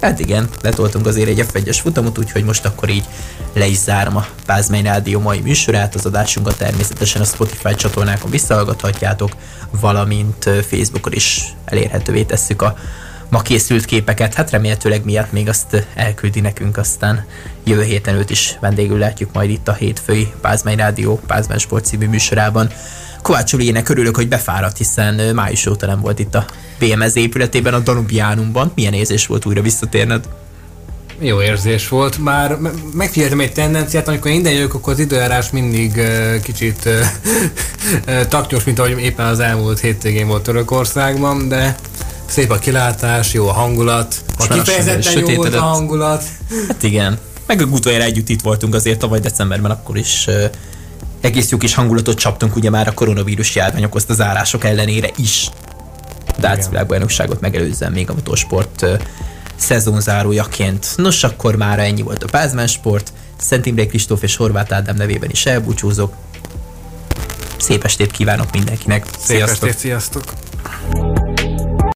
Hát igen, letoltunk azért egy F1-es futamot, úgyhogy most akkor így le is zárom a Pázmány Rádió mai műsorát. Az adásunkat természetesen a Spotify csatornákon visszahallgathatjátok, valamint Facebookon is elérhetővé tesszük a ma készült képeket. Hát remélhetőleg miatt még azt elküldi nekünk, aztán jövő héten őt is vendégül látjuk majd itt a hétfői Pázmány Rádió Pázmány Sport című műsorában. Kovács Uliének örülök, hogy befáradt, hiszen május óta nem volt itt a BMZ épületében, a Danubiánumban. Milyen érzés volt újra visszatérned? Jó érzés volt, már megfigyeltem egy tendenciát, amikor én jövök, akkor az időjárás mindig uh, kicsit uh, uh, taktyos, mint ahogy éppen az elmúlt hétvégén volt Törökországban, de szép a kilátás, jó a hangulat, a kifejezetten jó volt a hangulat. Hát igen, meg utoljára együtt itt voltunk azért tavaly decemberben, akkor is egész jó kis hangulatot csaptunk, ugye már a koronavírus járvány okozta zárások ellenére is. Dác világbajnokságot megelőzzen még a motorsport szezonzárójaként. Nos, akkor már ennyi volt a Pázmán Sport. Szent Imre Kristóf és Horváth Ádám nevében is elbúcsúzok. Szép estét kívánok mindenkinek. Szép sziasztok. estét, sziasztok.